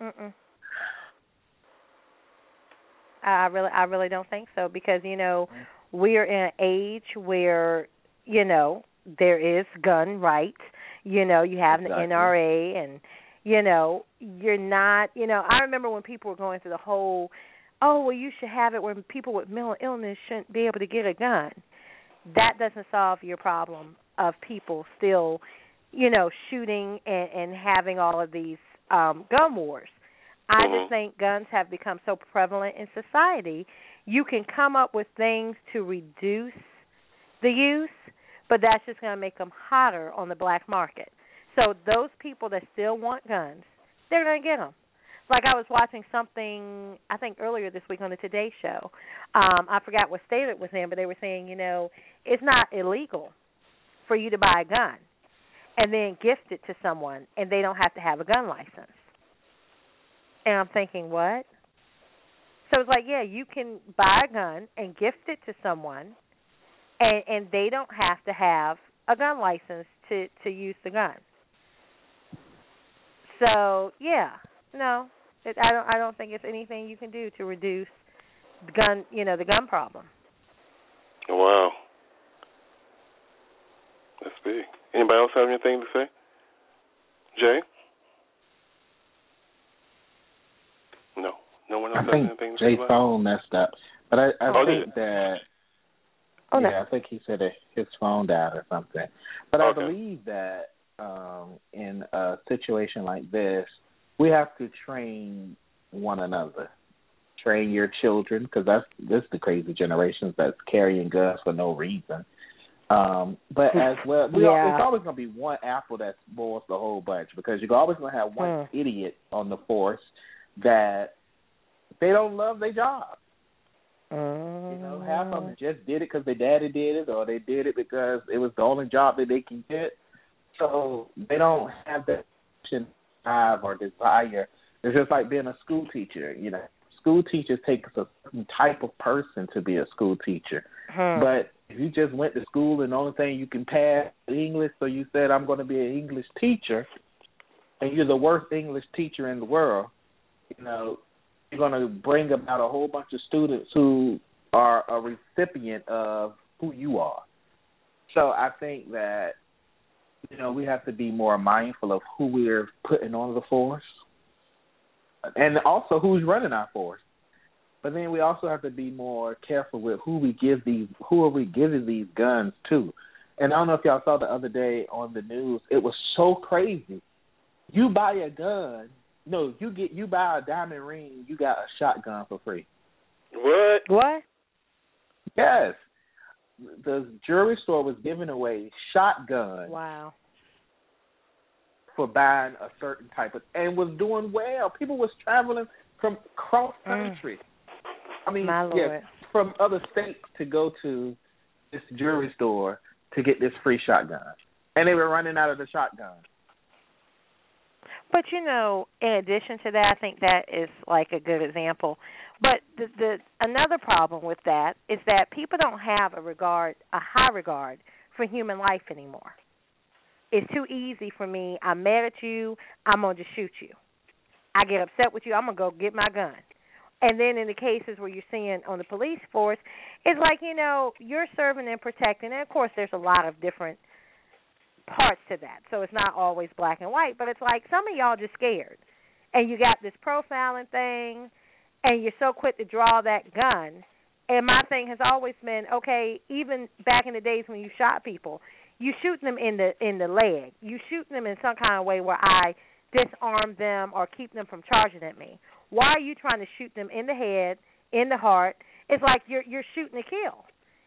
S3: Mm-mm. I really, I really don't think so because you know we're in an age where you know there is gun rights. You know, you have
S4: Exactly.
S3: the NRA, and you know you're not. You know, I remember when people were going through the whole, oh well, you should have it when people with mental illness shouldn't be able to get a gun. That doesn't solve your problem of people still, you know, shooting and and having all of these um gun wars. I just think guns have become so prevalent in society. You can come up with things to reduce the use, but that's just going to make them hotter on the black market. So those people that still want guns, they're going to get them. Like I was watching something, I think earlier this week on the Today Show. Um, I forgot what state it was in, but they were saying, you know, it's not illegal for you to buy a gun and then gift it to someone, and they don't have to have a gun license. And I'm thinking, what? So it's like, yeah, you can buy a gun and gift it to someone, and and they don't have to have a gun license to to use the gun. So yeah, no, it, I don't I don't think it's anything you can do to reduce the gun, you know, the gun problem.
S2: Wow. That's big. Anybody else have anything to say? Jay? No. No one else
S4: I think
S2: anything to
S4: Jay's
S2: about it?
S4: phone messed up, but I, I
S2: Oh,
S4: think that
S3: Oh, no.
S4: yeah, I think he said that his phone died or something. But I believe that um, in a situation like this, we have to train one another, train your children, because that's this the crazy generations that's carrying guns for no reason. Um, but as well, we al-
S3: Yeah.
S4: it's always going to be one apple that spoils the whole bunch because you're always going to have one
S3: Hmm.
S4: idiot on the force that they don't love their job. You know, half of them just did it because their daddy did it, or they did it because it was the only job that they can get. So they don't have that drive or desire. It's just like being a school teacher. You know, school teachers take a certain type of person to be a school teacher.
S3: Hmm.
S4: But if you just went to school and the only thing you can pass is English, so you said I'm going to be an English teacher, and you're the worst English teacher in the world, you know, you're going to bring about a whole bunch of students who are a recipient of who you are. So I think that you know we have to be more mindful of who we're putting on the force, and also who's running our force. But then we also have to be more careful with who we give these, who are we giving these guns to. And I don't know if y'all saw the other day on the news, it was so crazy. You buy a gun, no, you get you buy a diamond ring, you got a shotgun for free.
S2: What?
S3: What?
S4: Yes. The jewelry store was giving away shotguns
S3: Wow.
S4: for buying a certain type of and was doing well. People was traveling from cross mm. country. I mean,
S3: My
S4: yeah,
S3: lord.
S4: from other states to go to this jewelry store to get this free shotgun. And they were running out of the shotgun.
S3: But you know, in addition to that, I think that is like a good example. But the, the another problem with that is that people don't have a regard, a high regard for human life anymore. it's too easy for me. I'm mad at you. I'm gonna just shoot you. I get upset with you. I'm gonna go get my gun. And then in the cases where you're seeing on the police force, it's like you know you're serving and protecting. And of course, there's a lot of different parts to that. So it's not always black and white, but it's like some of y'all just scared. And you got this profiling thing and you're so quick to draw that gun. And my thing has always been, okay, even back in the days when you shot people, you shoot them in the in the leg. You shoot them in some kind of way where I disarm them or keep them from charging at me. Why are you trying to shoot them in the head, in the heart? It's like you're you're shooting to kill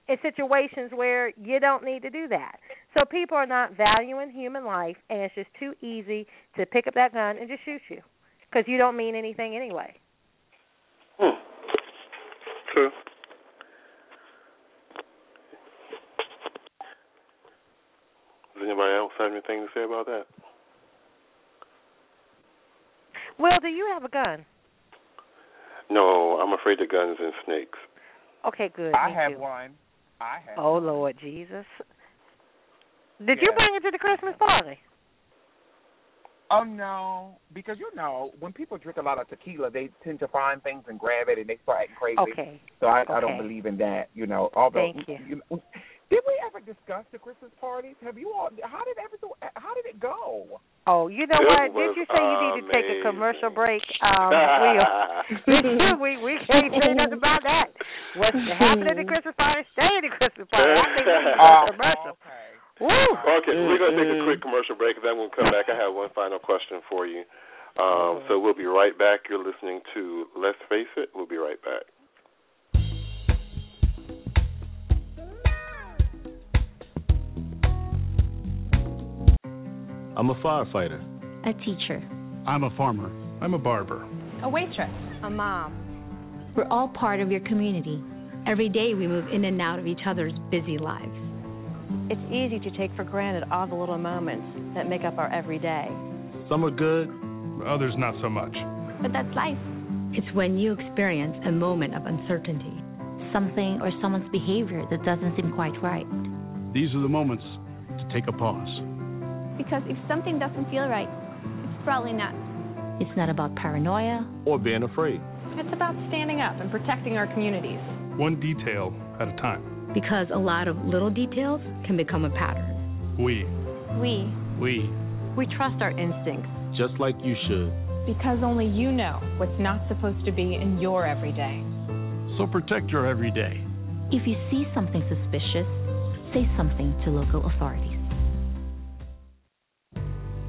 S3: in situations where you don't need to do that. So people are not valuing human life, and it's just too easy to pick up that gun and just shoot you because you don't mean anything anyway.
S2: Hmm. True. Does anybody else have anything to say about that?
S3: Well, do you have a gun?
S2: No, I'm afraid of guns and snakes.
S3: Okay, good.
S5: I
S3: Me
S5: have
S3: too.
S5: one. I have.
S3: Oh Lord Jesus! Did
S5: Yeah.
S3: you bring it to the Christmas party?
S5: Oh no, because you know when people drink a lot of tequila, they tend to find things and grab it, and they start acting crazy.
S3: Okay.
S5: So I, I don't believe in that. You know, although
S3: Thank you.
S5: know, did we ever discuss the Christmas parties? Have you all? How did everything? How did it go?
S3: Oh, you know
S2: It
S3: what? Did you say you need to take a commercial break? Um, we we we can't say nothing about that. What's happening at the Christmas party? Stay at the Christmas party. I think we need to
S2: Oh,
S3: take a commercial. Woo!
S2: Okay, we're going to take a quick commercial break, and then we'll come back. I have one final question for you. Um, so we'll be right back. You're listening to Let's Face It. We'll be right back.
S12: I'm a firefighter.
S13: A teacher.
S14: I'm a farmer. I'm a barber.
S13: A waitress. A mom. We're all part of your community. Every day we move in and out of each other's busy lives.
S15: It's easy to take for granted all the little moments that make up our everyday.
S12: Some are good,
S14: others not so much.
S13: But that's life. It's when you experience a moment of uncertainty.
S10: Something or someone's behavior that doesn't seem quite right.
S14: These are the moments to take a pause.
S16: Because if something doesn't feel right, it's probably not.
S10: It's not about paranoia
S12: or being afraid.
S15: It's about standing up and protecting our communities.
S14: One detail at a time.
S13: Because a lot of little details can become a pattern.
S14: We,
S16: We.
S14: we,
S15: We trust our instincts.
S12: Just like you should.
S15: Because only you know what's not supposed to be in your everyday.
S14: so protect your everyday.
S10: If you see something suspicious, say something to local authorities.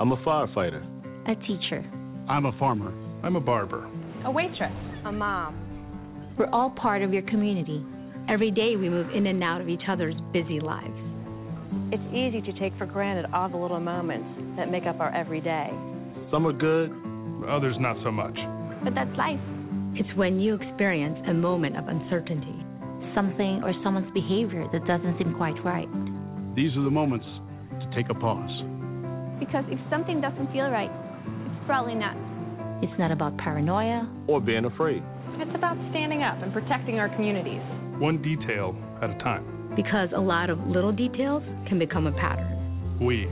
S12: I'm a firefighter.
S10: A teacher.
S14: I'm a farmer. I'm a barber.
S15: A waitress. A mom.
S13: We're all part of your community. Every day we move in and out of each other's busy lives.
S15: It's easy to take for granted all the little moments that make up our everyday.
S12: Some are good,
S14: others not so much.
S13: But that's life. It's when you experience a moment of uncertainty.
S10: Something or someone's behavior that doesn't seem quite right.
S14: These are the moments to take a pause.
S16: Because if something doesn't feel right, it's probably not.
S10: It's not about paranoia
S12: or being afraid.
S15: It's about standing up and protecting our communities.
S14: One detail at a time.
S13: Because a lot of little details can become a pattern.
S14: We,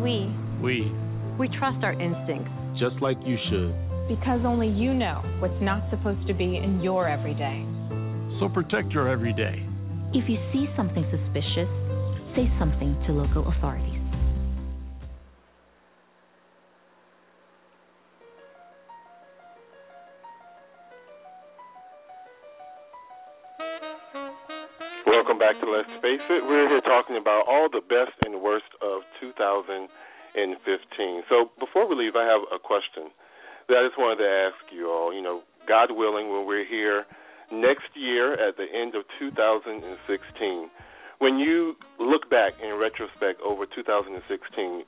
S16: We.
S14: we,
S15: We trust our instincts.
S12: Just like you should.
S15: Because only you know what's not supposed to be in your everyday.
S14: so protect your everyday.
S10: If you see something suspicious, say something to local authorities.
S2: Back to Let's Face It. We're here talking about all the best and worst of 2015. So before we leave, I have a question that I just wanted to ask you all. You know, God willing, when we're here next year at the end of 2016, when you look back in retrospect over 2016,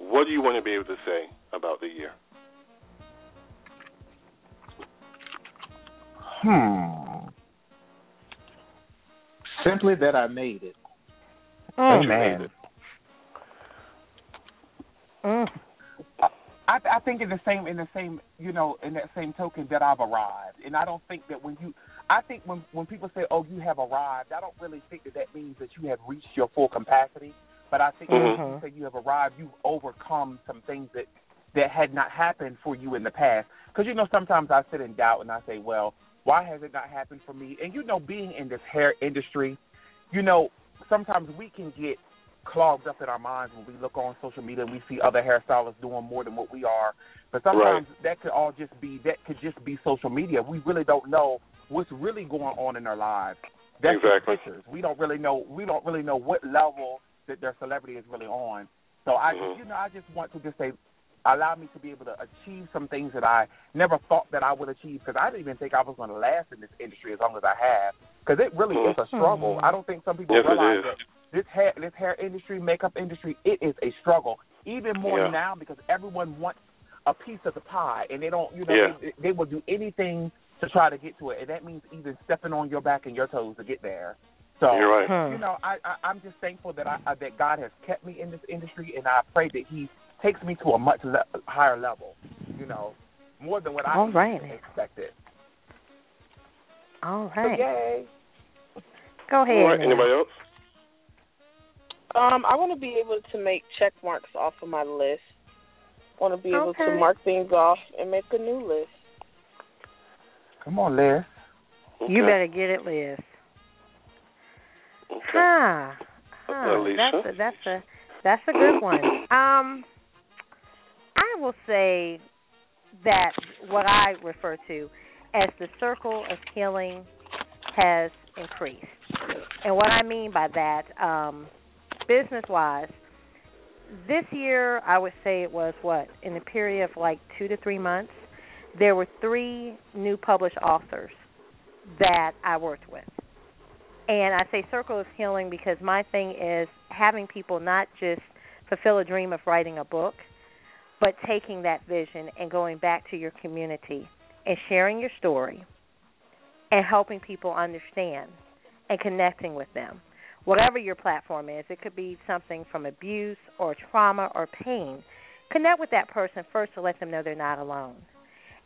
S2: what do you want to be able to say about the year?
S4: Hmm. Simply that I made it.
S5: Oh,
S4: Amen.
S3: Mm.
S5: I, I think in the same in the same you know in that same token that I've arrived, and I don't think that when you I think when when people say oh you have arrived, I don't really think that that means that you have reached your full capacity. But I think
S2: Mhm.
S5: when you say you have arrived, you've overcome some things that that had not happened for you in the past. Because you know sometimes I sit in doubt and I say, well, why has it not happened for me? And you know, being in this hair industry, you know, sometimes we can get clogged up in our minds when we look on social media and we see other hairstylists doing more than what we are. But sometimes that could all just be that could just be social media. We really don't know what's really going on in their lives. That's
S2: Exactly.
S5: pictures. We don't really know we don't really know what level that their celebrity is really on. So I
S2: Mhm.
S5: just you know, I just want to just say allow me to be able to achieve some things that I never thought that I would achieve because I didn't even think I was going to last in this industry as long as I have because it really is a struggle. I don't think some people
S2: Yes,
S5: realize that this hair this hair industry, makeup industry, it is a struggle even more
S2: Yeah.
S5: now because everyone wants a piece of the pie and they don't you know
S2: Yeah.
S5: they, they will do anything to try to get to it and that means even stepping on your back and your toes to get there. So
S2: You're right.
S3: Hmm.
S5: you know, I, I I'm just thankful that I uh, that God has kept me in this industry, and I pray that He takes me to a much le- higher level. You know, more than what I
S3: All right.
S5: expected.
S3: All
S5: So yay!
S3: Go ahead.
S2: All right. Anybody else?
S6: Um, I want to be able to make check marks off of my list. Want to be able
S3: Okay.
S6: to mark things off and make a new list.
S5: Come on, Liz.
S3: You better get it, Liz.
S2: Okay.
S3: Huh. Huh.
S2: Alicia?
S3: That's a that's a that's a good one. Um I will say that what I refer to as the circle of healing has increased. And what I mean by that, um, business wise, this year I would say it was what, in a period of like two to three months, there were three new published authors that I worked with. And I say circle of healing because my thing is having people not just fulfill a dream of writing a book, but taking that vision and going back to your community and sharing your story and helping people understand and connecting with them. Whatever your platform is, it could be something from abuse or trauma or pain. Connect with that person first to let them know they're not alone.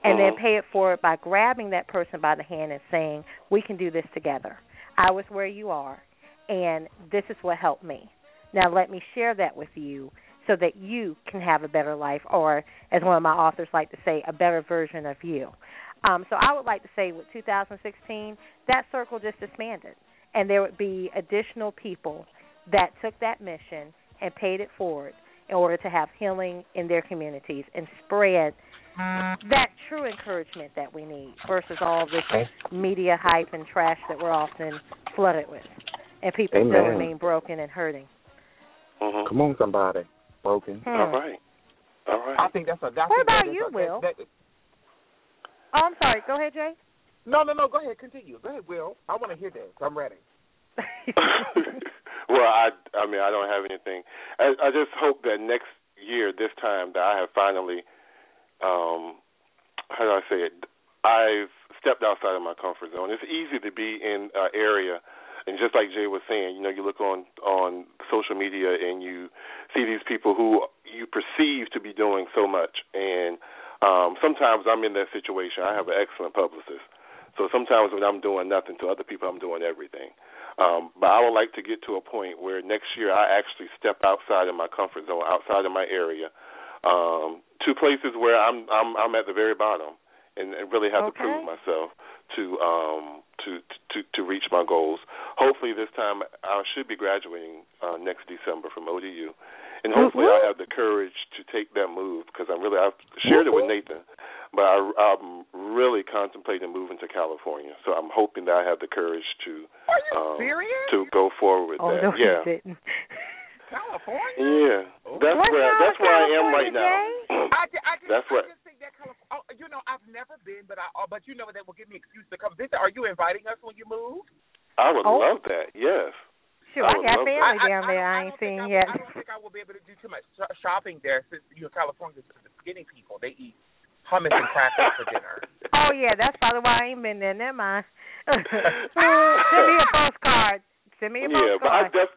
S3: And then
S2: Mhm.
S3: pay it forward by grabbing that person by the hand and saying, We can do this together. I was where you are, and this is what helped me. Now let me share that with you so that you can have a better life, or as one of my authors like to say, a better version of you. Um, so I would like to say with 2016, that circle just disbanded, and there would be additional people that took that mission and paid it forward in order to have healing in their communities and spread that true encouragement that we need versus all this media hype and trash that we're often flooded with, and people still
S4: Amen.
S3: remain broken and hurting.
S2: Mhm.
S4: Come on, somebody. Broken.
S3: Hmm.
S2: All right. All right.
S5: I think that's a. That's
S3: What about
S5: that is
S3: you,
S5: a-
S3: Will?
S5: that- that-
S3: Oh, I'm sorry. Go ahead, Jay.
S5: no, no, no. Go ahead. Continue. Go ahead, Will. I want to hear this. I'm ready.
S2: well, I I mean I don't have anything. I, I just hope that next year, this time, that I have finally, um, how do I say it? I've stepped outside of my comfort zone. It's easy to be in an area, and just like Jay was saying, you know, you look on on social media and you see these people who you perceive to be doing so much, and um, sometimes I'm in that situation. I have an excellent publicist. So sometimes when I'm doing nothing to other people, I'm doing everything. Um, but I would like to get to a point where next year I actually step outside of my comfort zone, outside of my area, um, to places where I'm I'm I'm at the very bottom and, and really have to prove myself to um to to to reach my goals. Hopefully this time I should be graduating uh, next December from ODU. And hopefully I have the courage to take that move because I'm really I've shared it with Nathan. but I, I'm really contemplating moving to California. So I'm hoping that I have the courage to
S5: Are you
S2: um,
S5: serious?
S2: to go forward with
S3: oh,
S2: that.
S3: no,
S2: yeah.
S3: you didn't.
S5: California?
S2: Yeah, that's
S3: What
S2: where
S3: town
S2: that's
S3: in
S2: where I am
S3: California,
S2: right now.
S5: I, ju- I just,
S2: That's
S5: I
S2: what-
S5: just think that California. Oh, you know, I've never been, but I, oh, but you know that will give me excuse to come visit. Are you inviting us when you move?
S2: I would
S3: Oh.
S2: love that. Yes.
S3: Sure,
S2: I
S3: I got
S2: love that.
S3: family down
S5: I-
S3: there
S5: I
S3: I,
S5: don't
S3: ain't seen
S5: I,
S3: yet.
S5: I don't think I will be able to do too much shopping there since you know California's the skinny people. They eat hummus and crackers for dinner.
S3: Oh yeah, that's probably why I ain't been there. Never mind. Send me a postcard. Send me a postcard.
S2: Yeah, but I def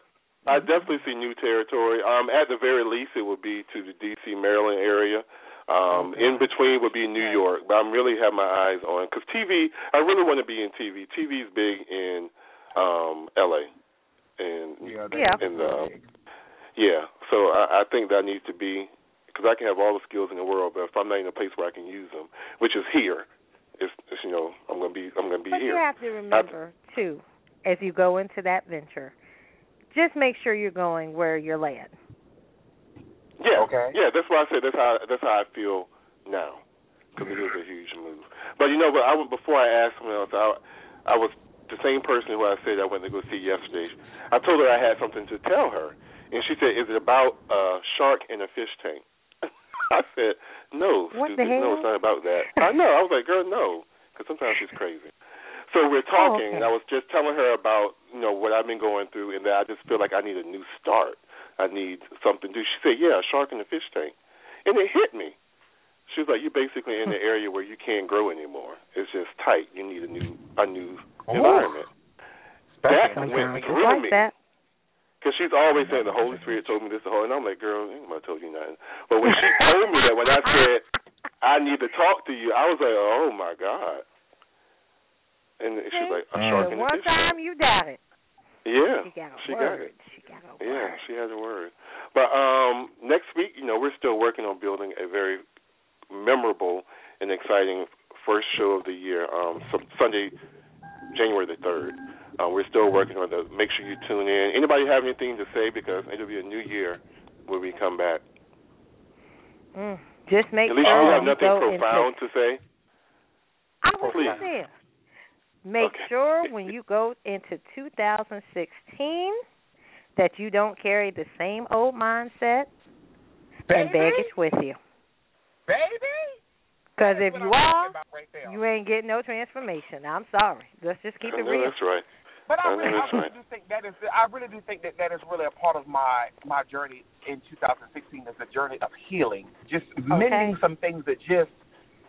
S2: I definitely see new territory. Um, at the very least, it would be to the D.C. Maryland area. Um, in between would be New York, but I'm really have my eyes on because TV. I really want to be in TV. TV's big in um, L.A. and
S5: Yeah,
S3: Yeah.
S2: and um, yeah. So I, I think that needs to be because I can have all the skills in the world, but if I'm not in a place where I can use them, which is here, it's, it's you know I'm gonna be I'm gonna be
S3: But
S2: here.
S3: you have to remember too, as you go into that venture, just make sure you're going where you're led.
S2: Yeah.
S5: Okay.
S2: Yeah, that's why I said that's how that's how I feel now because it is a huge move. But you know, but I went before I asked someone else. I I was the same person who I said I went to go see yesterday. I told her I had something to tell her, and she said, "Is it about a shark in a fish tank?" I said, "No,
S3: What
S2: stupid. No, it's not about that." I know. I was like, "Girl, no," because sometimes she's crazy. So we're oh, talking,
S3: okay.
S2: and I was just telling her about you know what I've been going through, and that I just feel like I need a new start. I need something to do. She said, "Yeah, a shark in a fish tank," and it hit me. She was like, "You're basically in the area where you can't grow anymore. It's just tight. You need a new a new environment." That
S5: Especially
S2: went through
S3: like
S2: me.
S3: that.
S2: Because she's always saying the Holy Spirit told me this, the whole, and I'm like, girl, ain't nobody told you nothing. But when she told me that, when I said I need to talk to you, I was like, oh my god. And she's like, a shark in
S3: And
S2: the
S3: one
S2: fish
S3: time
S2: tank.
S3: you got it.
S2: Yeah,
S3: She got a
S2: she
S3: word.
S2: got it.
S3: She got a
S2: Yeah, she has a word. But um next week, you know, we're still working on building a very memorable and exciting first show of the year. Um, so Sunday, January the third. Uh, we're still working on the. Make sure you tune in. Anybody have anything to say because it'll be a new year when we come back.
S3: Mm. Just make
S2: At least
S3: sure
S2: you have nothing profound
S3: into
S2: to say.
S3: I was
S2: Please.
S3: saying. Make
S2: Okay.
S3: sure when you go into 2016 that you don't carry the same old mindset and baggage with you.
S5: Baby.
S3: Because if you
S5: I'm
S3: are,
S5: right
S3: you ain't getting no transformation. I'm sorry. Let's just keep
S2: I
S3: it real.
S2: that's right.
S5: But I
S2: I
S5: really, I really
S2: right.
S5: do think that is. I really do think that that is really a part of my my journey in 2016 is a journey of healing, just mending some things that just.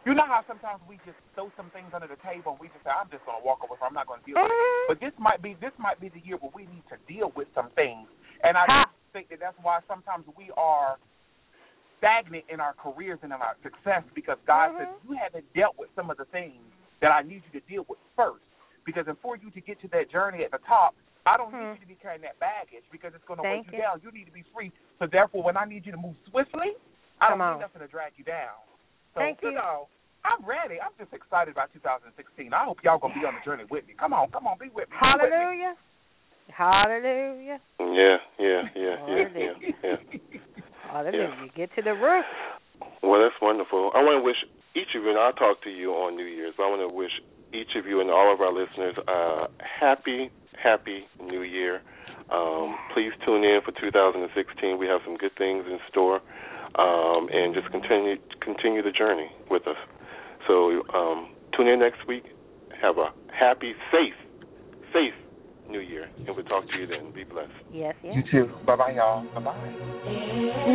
S5: You know how sometimes we just throw some things under the table and we just say, "I'm just going to walk away from. it. I'm not going to deal with it." Mm-hmm. But this might be this might be the year where we need to deal with some things, and I just think that that's why sometimes we are stagnant in our careers and in our success because God says mm-hmm. you haven't dealt with some of the things that I need you to deal with first. Because and for you to get to that journey at the top, I don't need hmm. you to be carrying that baggage because it's going to weigh you,
S3: you.
S5: down. You need to be free. So therefore, when I need you to move swiftly, I
S3: Come
S5: don't
S3: on.
S5: need nothing to drag you down. So
S3: Thank
S5: you
S3: you.
S5: know, I'm ready. I'm just excited about 2016. I hope y'all gonna be on the journey with me. Come on, come on, be with me. Be with me.
S3: Hallelujah. Hallelujah.
S2: Yeah, yeah, yeah, yeah, yeah, yeah.
S3: Hallelujah. Get to the root.
S2: Well, that's wonderful. I want to wish each of you, and I'll talk to you on New Year's, but I want to wish each of you and all of our listeners a happy, happy New Year. Um, please tune in for 2016. We have some good things in store, um, and just continue continue the journey with us. So um, tune in next week. Have a happy, safe, safe New Year, and we'll talk to you then. Be blessed.
S3: Yes, yes.
S5: You too. Bye bye, y'all. Bye bye.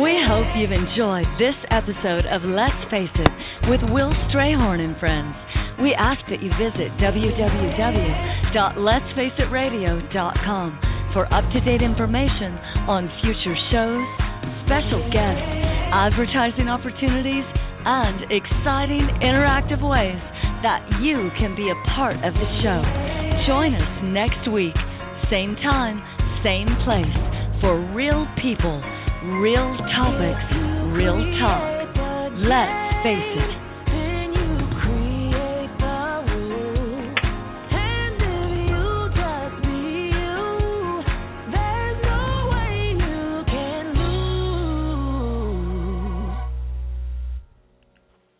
S17: We hope you've enjoyed this episode of Let's Face It with Will Strayhorn and Friends. We ask that you visit www.letsfaceitradio.com for up-to-date information on future shows, special guests, advertising opportunities, and exciting interactive ways that you can be a part of the show. Join us next week, same time, same place, for real people, real topics, real talk. Let's face it.